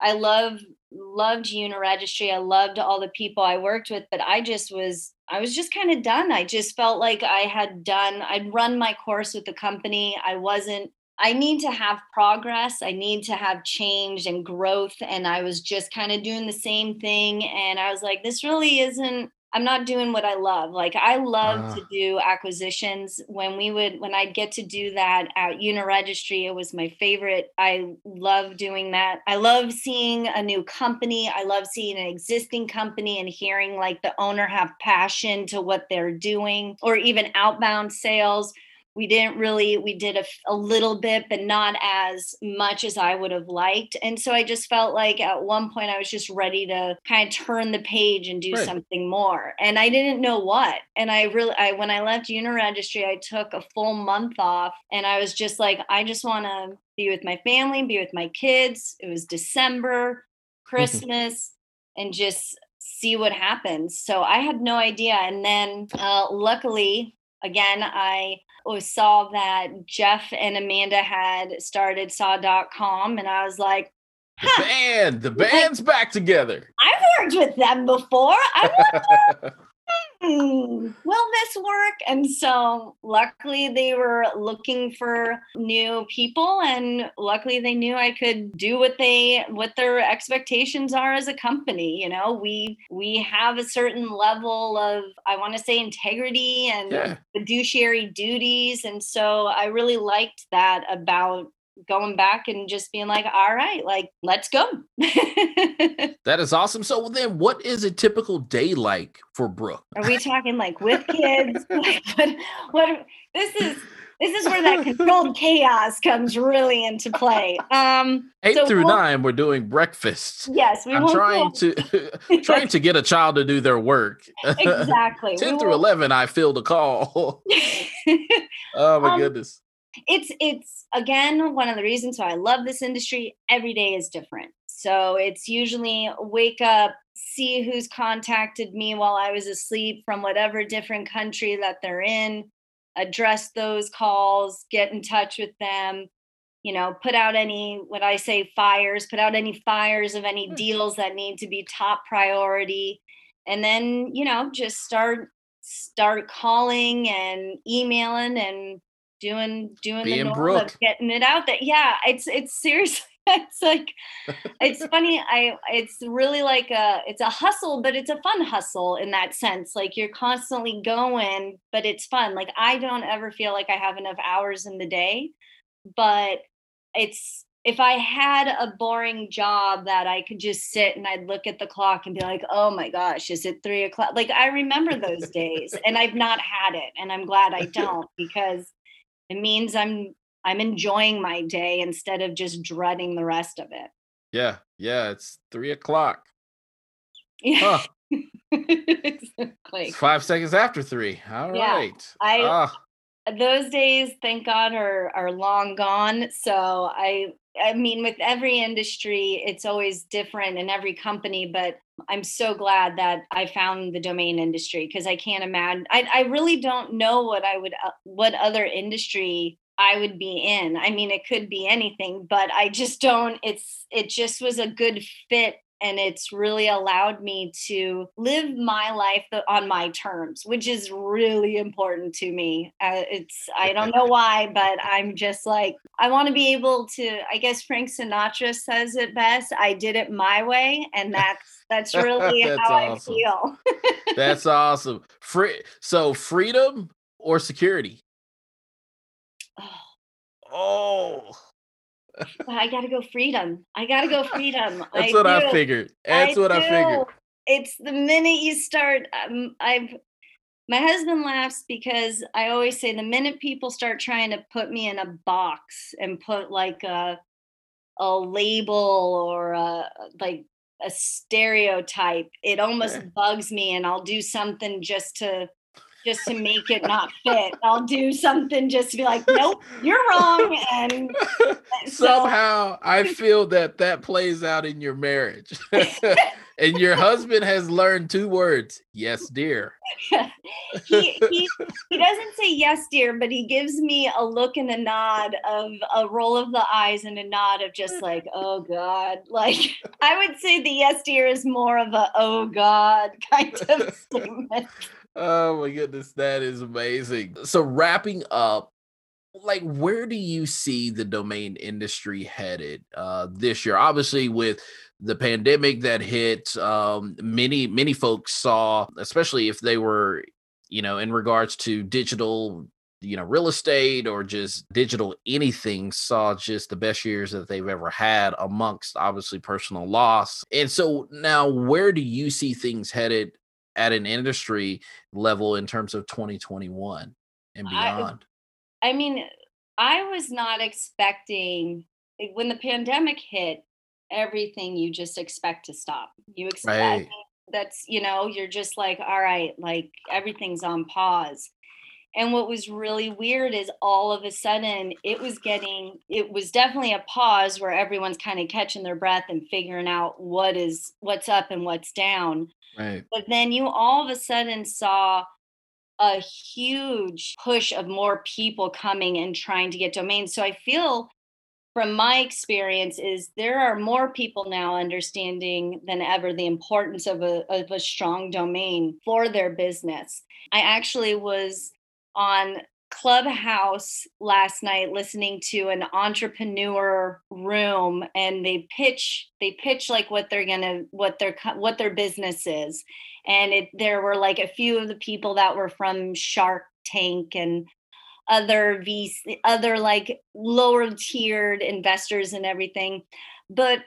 i love loved uniregistry i loved all the people i worked with but i just was i was just kind of done i just felt like i had done i'd run my course with the company i wasn't I need to have progress. I need to have change and growth. And I was just kind of doing the same thing. And I was like, this really isn't I'm not doing what I love. Like I love uh. to do acquisitions. When we would when I'd get to do that at Uniregistry, it was my favorite. I love doing that. I love seeing a new company. I love seeing an existing company and hearing like the owner have passion to what they're doing or even outbound sales we didn't really we did a, a, little bit but not as much as i would have liked. And so i just felt like at one point i was just ready to kind of turn the page and do right. something more. And i didn't know what. And i really i when i left uniregistry i took a full month off and i was just like i just want to be with my family be with my kids. It was december christmas and just see what happens. So i had no idea. And then uh, luckily again i saw that Jeff and Amanda had started saw.com and I was like, huh, the band, the band's like, back together. I've worked with them before. I wonder hmm, will this work? And so luckily they were looking for new people and luckily they knew I could do what they what their expectations are as a company. You know, we we have a certain level of I want to say integrity and yeah. fiduciary duties. And so I really liked that about going back and just being like, all right, like, let's go. that is awesome. So then what is a typical day like for Brooke? Are we talking like with kids? like, what, what this is this is where that controlled chaos comes really into play. Um, eight so through we'll, nine, we're doing breakfast. Yes, we I'm trying to trying to get a child to do their work. Exactly. Ten we through eleven, I feel the call. oh my um, goodness it's it's again one of the reasons why I love this industry. Every day is different. So it's usually wake up, see who's contacted me while I was asleep from whatever different country that they're in, address those calls, get in touch with them, you know, put out any what I say fires, put out any fires of any hmm. deals that need to be top priority. And then, you know, just start start calling and emailing and doing doing Being the norm Brooke. of getting it out that Yeah, it's it's seriously it's like it's funny. I it's really like a it's a hustle, but it's a fun hustle in that sense. Like you're constantly going, but it's fun. Like I don't ever feel like I have enough hours in the day, but it's if I had a boring job that I could just sit and I'd look at the clock and be like, oh my gosh, is it three o'clock? Like I remember those days and I've not had it. And I'm glad I don't because it means i'm i'm enjoying my day instead of just dreading the rest of it yeah yeah it's three o'clock yeah huh. exactly. five seconds after three All yeah, right. i ah. those days thank god are are long gone so i i mean with every industry it's always different in every company but I'm so glad that I found the domain industry because I can't imagine. I, I really don't know what I would, uh, what other industry I would be in. I mean, it could be anything, but I just don't. It's, it just was a good fit and it's really allowed me to live my life on my terms which is really important to me. Uh, it's i don't know why but i'm just like i want to be able to i guess frank sinatra says it best i did it my way and that's that's really that's how awesome. i feel. That's awesome. Free so freedom or security? Oh, oh. I gotta go freedom. I gotta go freedom. That's I what do. I figured. That's I what do. I figured. It's the minute you start. Um, I've my husband laughs because I always say the minute people start trying to put me in a box and put like a a label or a like a stereotype, it almost yeah. bugs me, and I'll do something just to just to make it not fit. I'll do something just to be like, nope, you're wrong. And uh, so, somehow I feel that that plays out in your marriage. and your husband has learned two words yes, dear. he, he, he doesn't say yes, dear, but he gives me a look and a nod of a roll of the eyes and a nod of just like, oh God. Like, I would say the yes, dear is more of a, oh God kind of statement. Oh my goodness, that is amazing. So wrapping up, like where do you see the domain industry headed uh this year? Obviously with the pandemic that hit, um many many folks saw, especially if they were, you know, in regards to digital you know real estate or just digital anything saw just the best years that they've ever had amongst obviously personal loss and so now where do you see things headed at an industry level in terms of 2021 and beyond? I, I mean, I was not expecting when the pandemic hit, everything you just expect to stop. You expect right. that's, you know, you're just like, all right, like everything's on pause. And what was really weird is all of a sudden it was getting, it was definitely a pause where everyone's kind of catching their breath and figuring out what is, what's up and what's down. Right. But then you all of a sudden saw a huge push of more people coming and trying to get domains. So I feel from my experience is there are more people now understanding than ever the importance of a, of a strong domain for their business. I actually was on Clubhouse last night listening to an entrepreneur room and they pitch they pitch like what they're going to what their what their business is and it there were like a few of the people that were from Shark Tank and other VC, other like lower tiered investors and everything. But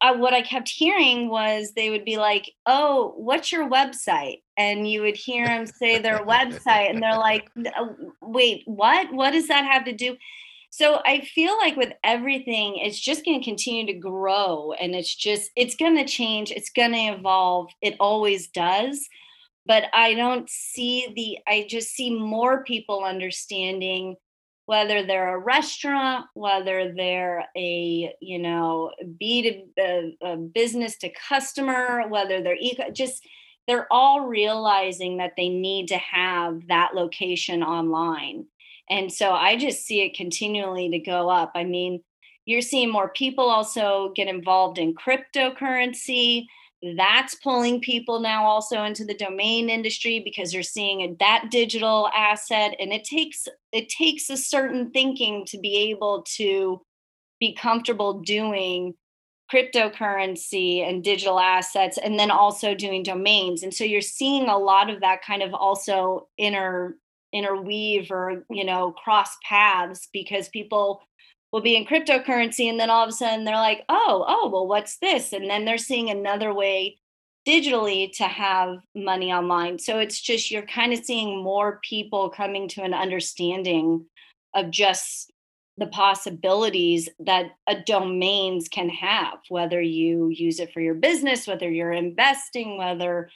I, what I kept hearing was they would be like, "Oh, what's your website?" And you would hear them say their website, and they're like, uh, "Wait, what? What does that have to do?" So I feel like with everything, it's just going to continue to grow, and it's just it's going to change. It's going to evolve. It always does but I don't see the, I just see more people understanding whether they're a restaurant, whether they're a, you know, B to a, business to customer, whether they're eco, just, they're all realizing that they need to have that location online. And so I just see it continually to go up. I mean, you're seeing more people also get involved in cryptocurrency that's pulling people now also into the domain industry because you're seeing that digital asset. And it takes it takes a certain thinking to be able to be comfortable doing cryptocurrency and digital assets and then also doing domains. And so you're seeing a lot of that kind of also inter interweave or you know cross paths because people will be in cryptocurrency and then all of a sudden they're like oh oh well what's this? And then they're seeing another way digitally to have money online. So it's just you're kind of seeing more people coming to an understanding of just the possibilities that a domains can have whether you use it for your business whether you're investing whether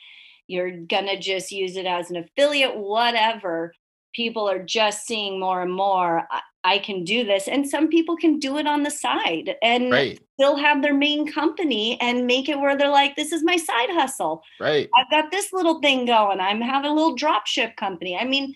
you're gonna just use it as an affiliate whatever. People are just seeing more and more uh, I can do this. And some people can do it on the side and right. still have their main company and make it where they're like, this is my side hustle. Right. I've got this little thing going. I'm having a little drop ship company. I mean,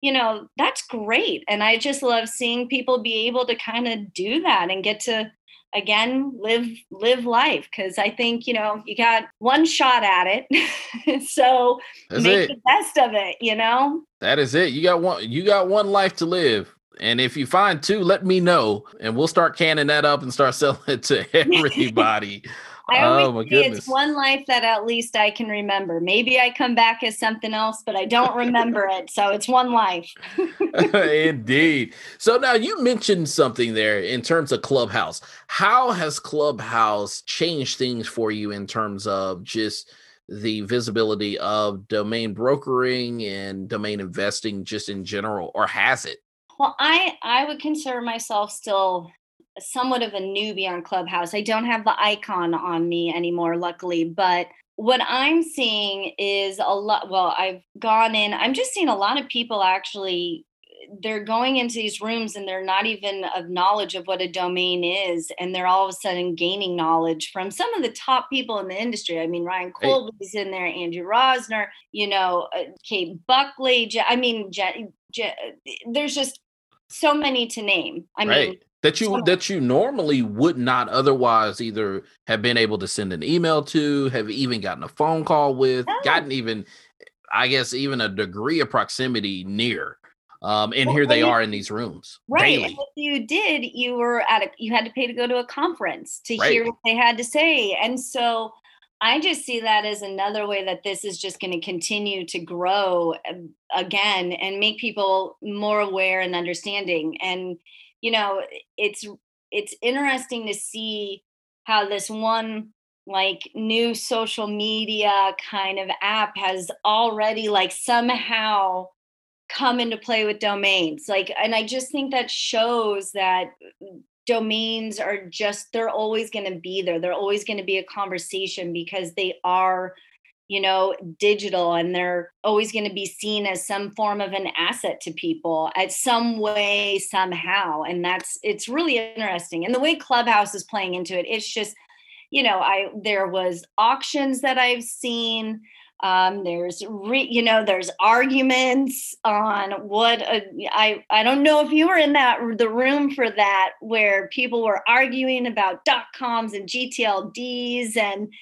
you know, that's great. And I just love seeing people be able to kind of do that and get to again live live life because i think you know you got one shot at it so That's make it. the best of it you know that is it you got one you got one life to live and if you find two, let me know, and we'll start canning that up and start selling it to everybody. I always oh, my goodness. it's one life that at least I can remember. Maybe I come back as something else, but I don't remember it. So it's one life. Indeed. So now you mentioned something there in terms of Clubhouse. How has Clubhouse changed things for you in terms of just the visibility of domain brokering and domain investing just in general, or has it? Well, I I would consider myself still somewhat of a newbie on Clubhouse. I don't have the icon on me anymore, luckily, but what I'm seeing is a lot. Well, I've gone in, I'm just seeing a lot of people actually, they're going into these rooms and they're not even of knowledge of what a domain is. And they're all of a sudden gaining knowledge from some of the top people in the industry. I mean, Ryan Colby's in there, Andrew Rosener, you know, uh, Kate Buckley. I mean, there's just so many to name. I right. mean, that you so that you normally would not otherwise either have been able to send an email to, have even gotten a phone call with, oh. gotten even, I guess, even a degree of proximity near. Um, and well, here they are in these rooms. Right. And if you did, you were at a you had to pay to go to a conference to right. hear what they had to say. And so I just see that as another way that this is just going to continue to grow um, again and make people more aware and understanding. And you know, it's it's interesting to see how this one like new social media kind of app has already like somehow come into play with domains like and i just think that shows that domains are just they're always going to be there. They're always going to be a conversation because they are you know digital and they're always going to be seen as some form of an asset to people at some way somehow. And that's it's really interesting. And the way clubhouse is playing into it it's just you know i there was auctions that i've seen Um, there's re, you know there's arguments on what a, I I don't know if you were in that the room for that where people were arguing about dot coms and GTLDs and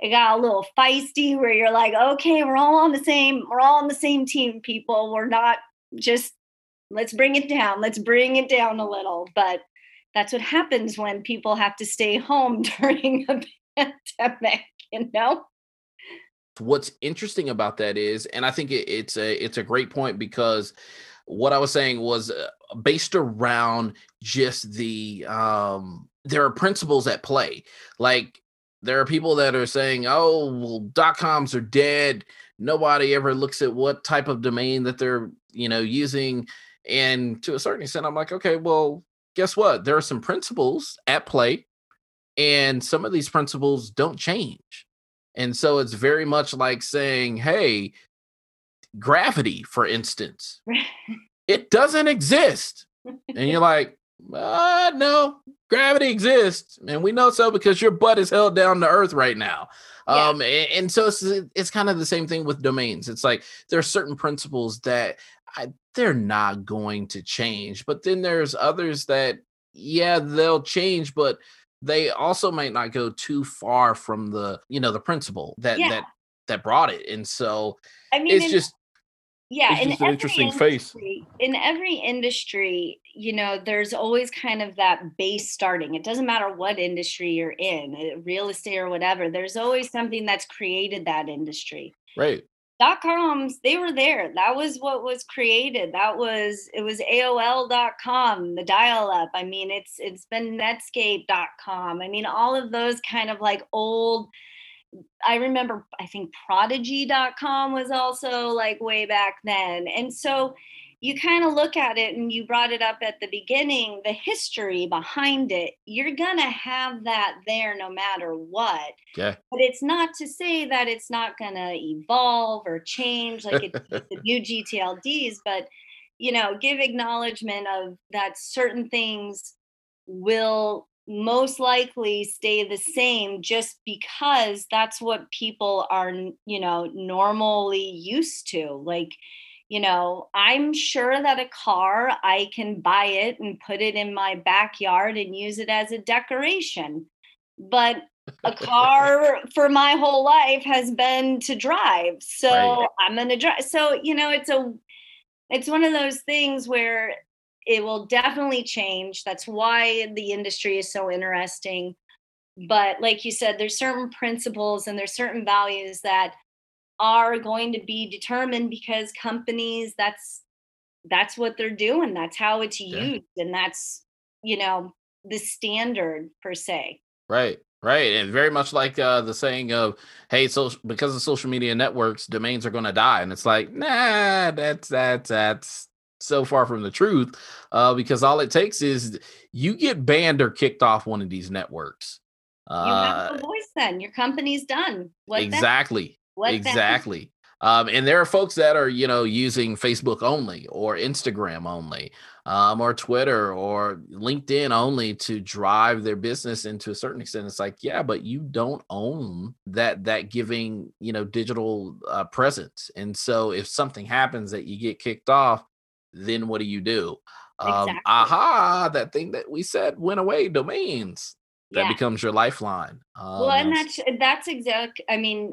it got a little feisty where you're like okay we're all on the same we're all on the same team people. We're not just let's bring it down let's bring it down a little. But that's what happens when people have to stay home during a pandemic you know what's interesting about that is and i think it, it's a it's a great point because what i was saying was uh, based around just the um there are principles at play. Like there are people that are saying oh well dot coms are dead. Nobody ever looks at what type of domain that they're you know using. And to a certain extent i'm like okay well guess what? There are some principles at play and some of these principles don't change and so it's very much like saying, hey, gravity, for instance, it doesn't exist. And you're like, uh, no, gravity exists. And we know so because your butt is held down to earth right now. Yeah. Um, and, and, so it's, it's kind of the same thing with domains. It's like there are certain principles that I, they're not going to change, but then there's others that, yeah, they'll change, but they also might not go too far from the you know the principle that yeah. that that brought it and so i mean it's in, just yeah it's just an interesting face. in every industry you know there's always kind of that base starting. It doesn't matter what industry you're in eh, real estate or whatever there's always something that's created that industry. Right dot coms they were there. That was what was created. That was it was aol.com the dial up. I mean it's it's been netscape.com i mean all of those kind of like old i remember i think prodigy.com was also like way back then. And so you kind of look at it and you brought it up at the beginning the history behind it you're gonna have that there no matter what. Yeah. But it's not to say that it's not gonna evolve or change like it's the new gtlds but you know give acknowledgement of that certain things will most likely stay the same just because that's what people are you know normally used to. Like you know, I'm sure that a car, I can buy it and put it in my backyard and use it as a decoration. But a car for my whole life has been to drive. So right. I'm going to drive. So, you know, it's a, it's one of those things where it will definitely change. That's why the industry is so interesting. But like you said, there's certain principles and there's certain values that are going to be determined because companies that's that's what they're doing that's how it's yeah. used and that's you know the standard per se. Right right and very much like uh the saying of hey so because of social media networks domains are going to die and it's like nah that's that's that's so far from the truth uh because all it takes is you get banned or kicked off one of these networks you have a uh, voice then your company's done what exactly exactly. Um, and there are folks that are, you know, using Facebook only or Instagram only, um, or Twitter or LinkedIn only to drive their business. And to a certain extent, it's like, yeah, but you don't own that that giving, you know, digital uh, presence. And so if something happens that you get kicked off, then what do you do? Um, exactly. aha, that thing that we said went away, domains. That yeah. becomes your lifeline. Um, well, and that's that's exact. I mean,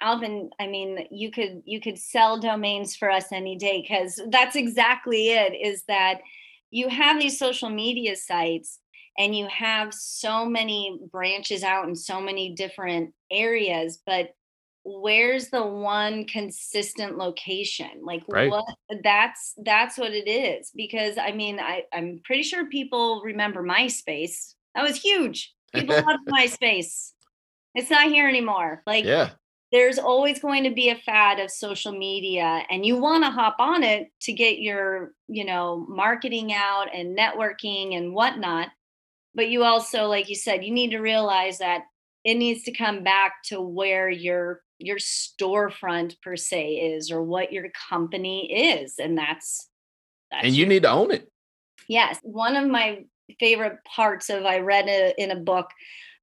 Alvin, I mean, you could you could sell domains for us any day because that's exactly it. Is that you have these social media sites and you have so many branches out in so many different areas, but where's the one consistent location? Like right. what that's that's what it is because i mean i i'm pretty sure people remember myspace. That was huge. People loved myspace. It's not here anymore. Like yeah there's always going to be a fad of social media and you want to hop on it to get your you know marketing out and networking and whatnot. But you also like you said you need to realize that it needs to come back to where your your storefront per se is or what your company is and that's, that's and you your, need to own it. Yes. One of my favorite parts of i read a, in a book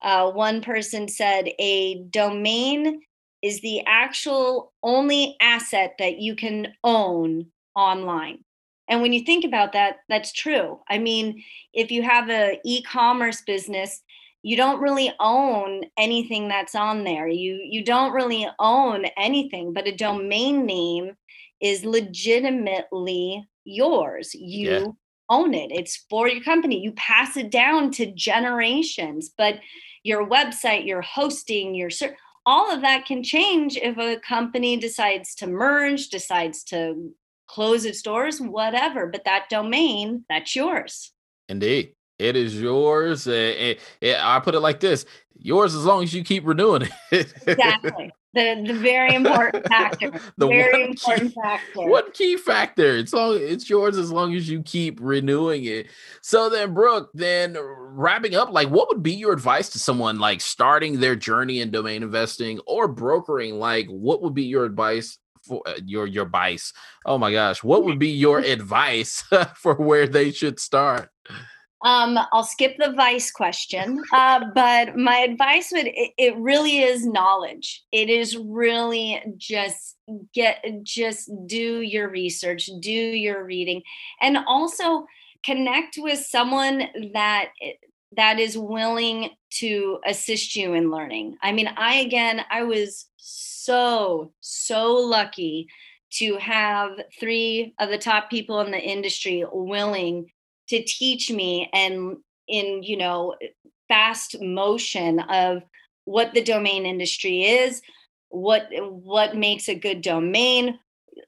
uh, one person said a domain is the actual only asset that you can own online. And when you think about that, that's true. I mean, if you have a e-commerce business, you don't really own anything that's on there. You you don't really own anything, but a domain name is legitimately yours. You yeah. own it. It's for your company. You pass it down to generations, but your website, your hosting, your all of that can change if a company decides to merge, decides to close its doors, whatever. But that domain, that's yours. Indeed. It is yours. Uh, I put it like this yours as long as you keep renewing it. exactly. The, the very important factor. the very important key, factor. One key factor. It's all it's yours as long as you keep renewing it. So then, Brooke, then wrapping up, like what would be your advice to someone like starting their journey in domain investing or brokering? Like, what would be your advice for uh, your your advice? Oh my gosh, what would be your advice for where they should start? Um, I'll skip the vice question, uh, but my advice would it, it, really is knowledge. It is really just get just do your research, do your reading, and also connect with someone that that is willing to assist you in learning. I mean, I again, I was so so lucky to have three of the top people in the industry willing to teach me and in you know fast motion of what the domain industry is what what makes a good domain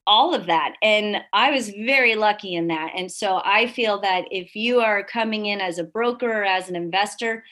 all of that. And i was very lucky in that. And so i feel that if you are coming in as a broker or as an investor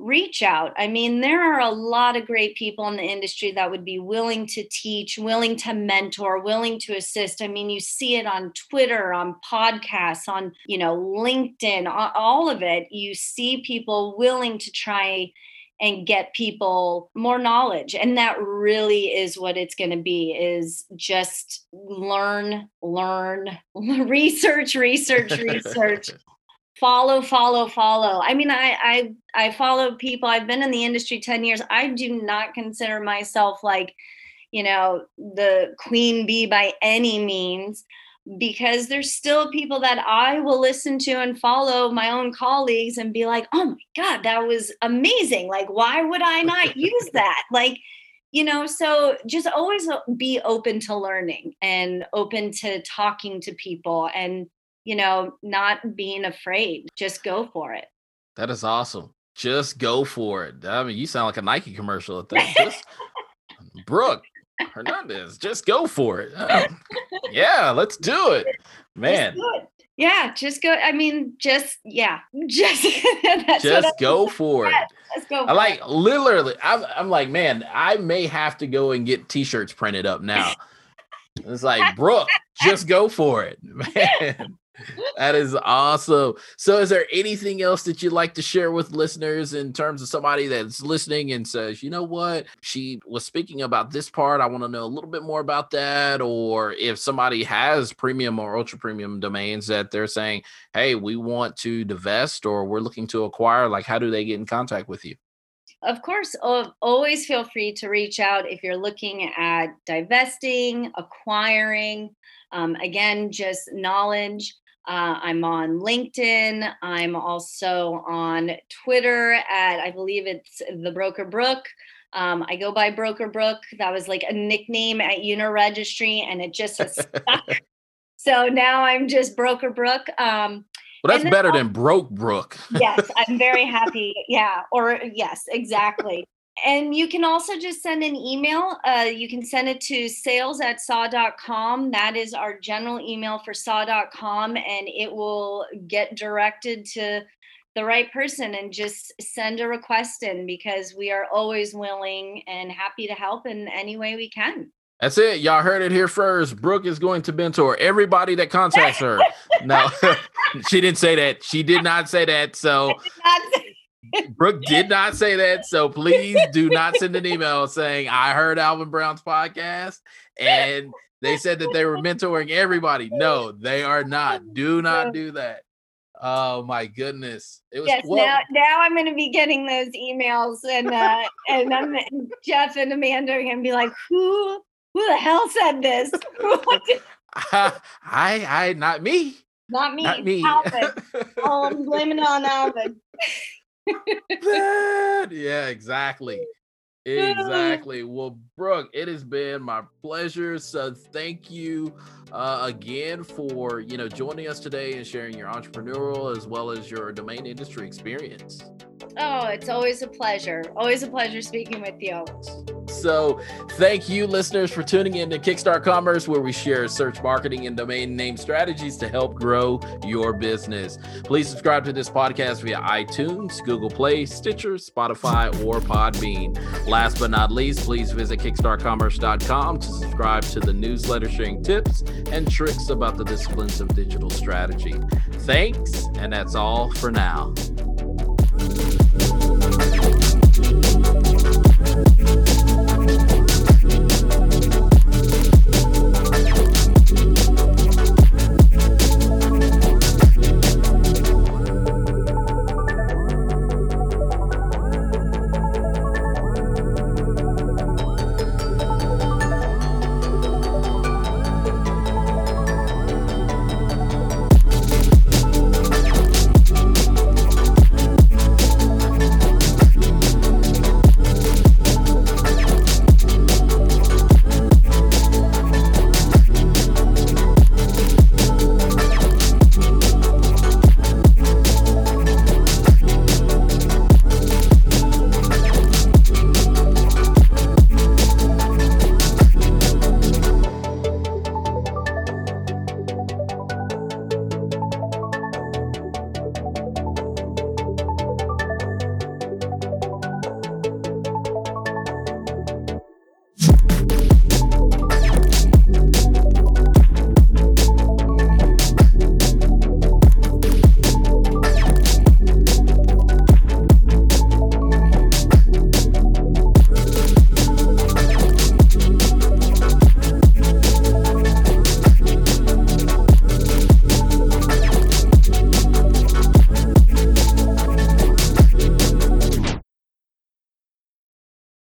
reach out. I mean, there are a lot of great people in the industry that would be willing to teach, willing to mentor, willing to assist. I mean, you see it on Twitter, on podcasts, on, you know, LinkedIn, all of it. You see people willing to try and get people more knowledge and that really is what it's going to be is just learn learn research research research follow follow follow. I mean i i i follow people. I've been in the industry 10 years. I do not consider myself like you know the queen bee by any means because there's still people that i will listen to and follow my own colleagues and be like oh my god that was amazing. Like why would i not use that? Like you know so just always be open to learning and open to talking to people and you know, not being afraid. Just go for it. That is awesome. Just go for it. I mean, you sound like a Nike commercial. Just, Brooke Hernandez, just go for it. Uh, yeah, let's do it, man. Do it. Yeah, just go. I mean, just yeah, just just go for it. Let's go. I like it. literally. I'm, I'm like, man, I may have to go and get t-shirts printed up now. It's like, Brooke, just go for it, man that is awesome. So, is there anything else that you'd like to share with listeners in terms of somebody that's listening and says, you know what, she was speaking about this part? I want to know a little bit more about that. Or if somebody has premium or ultra premium domains that they're saying, hey, we want to divest or we're looking to acquire, like, how do they get in contact with you? Of course, always feel free to reach out if you're looking at divesting, acquiring. Um, again, just knowledge. Uh, I'm on LinkedIn. I'm also on Twitter at, I believe it's the Broker Brooke. Um, I go by Broker Brooke. That was like a nickname at Uniregistry, and it just has stuck. so now I'm just Broker Brooke. Um, well, that's better than Broke Brook. yes, I'm very happy. Yeah, or yes, exactly and you can also just send an email. Uh, you can send it to sales at saw.com. That is our general email for saw.com, and it will get directed to the right person and just send a request in because we are always willing and happy to help in any way we can. That's it. Y'all heard it here first. Brooke is going to mentor everybody that contacts her. no, she didn't say that. She did not say that. So Brooke did not say that. So please do not send an email saying, I heard Alvin Brown's podcast and they said that they were mentoring everybody. No, they are not. Do not do that. Oh my goodness! It was yes. Now, now I'm going to be getting those emails, and uh, and I'm, Jeff and Amanda are going to be like, "Who, who the hell said this?" I, I, not me. Not me. Not me. Alvin. oh, I'm blaming it on Alvin. Yeah, exactly. Exactly. Well, Brooke, it has been my pleasure. So thank you uh, again for you know joining us today and sharing your entrepreneurial as well as your domain industry experience. Oh, it's always a pleasure. Always a pleasure speaking with you. So, thank you, listeners, for tuning in to Kickstart Commerce, where we share search marketing and domain name strategies to help grow your business. Please subscribe to this podcast via iTunes, Google Play, Stitcher, Spotify, or Podbean. Last but not least, please visit kickstartcommerce.com to subscribe to the newsletter sharing tips and tricks about the disciplines of digital strategy. Thanks, and that's all for now.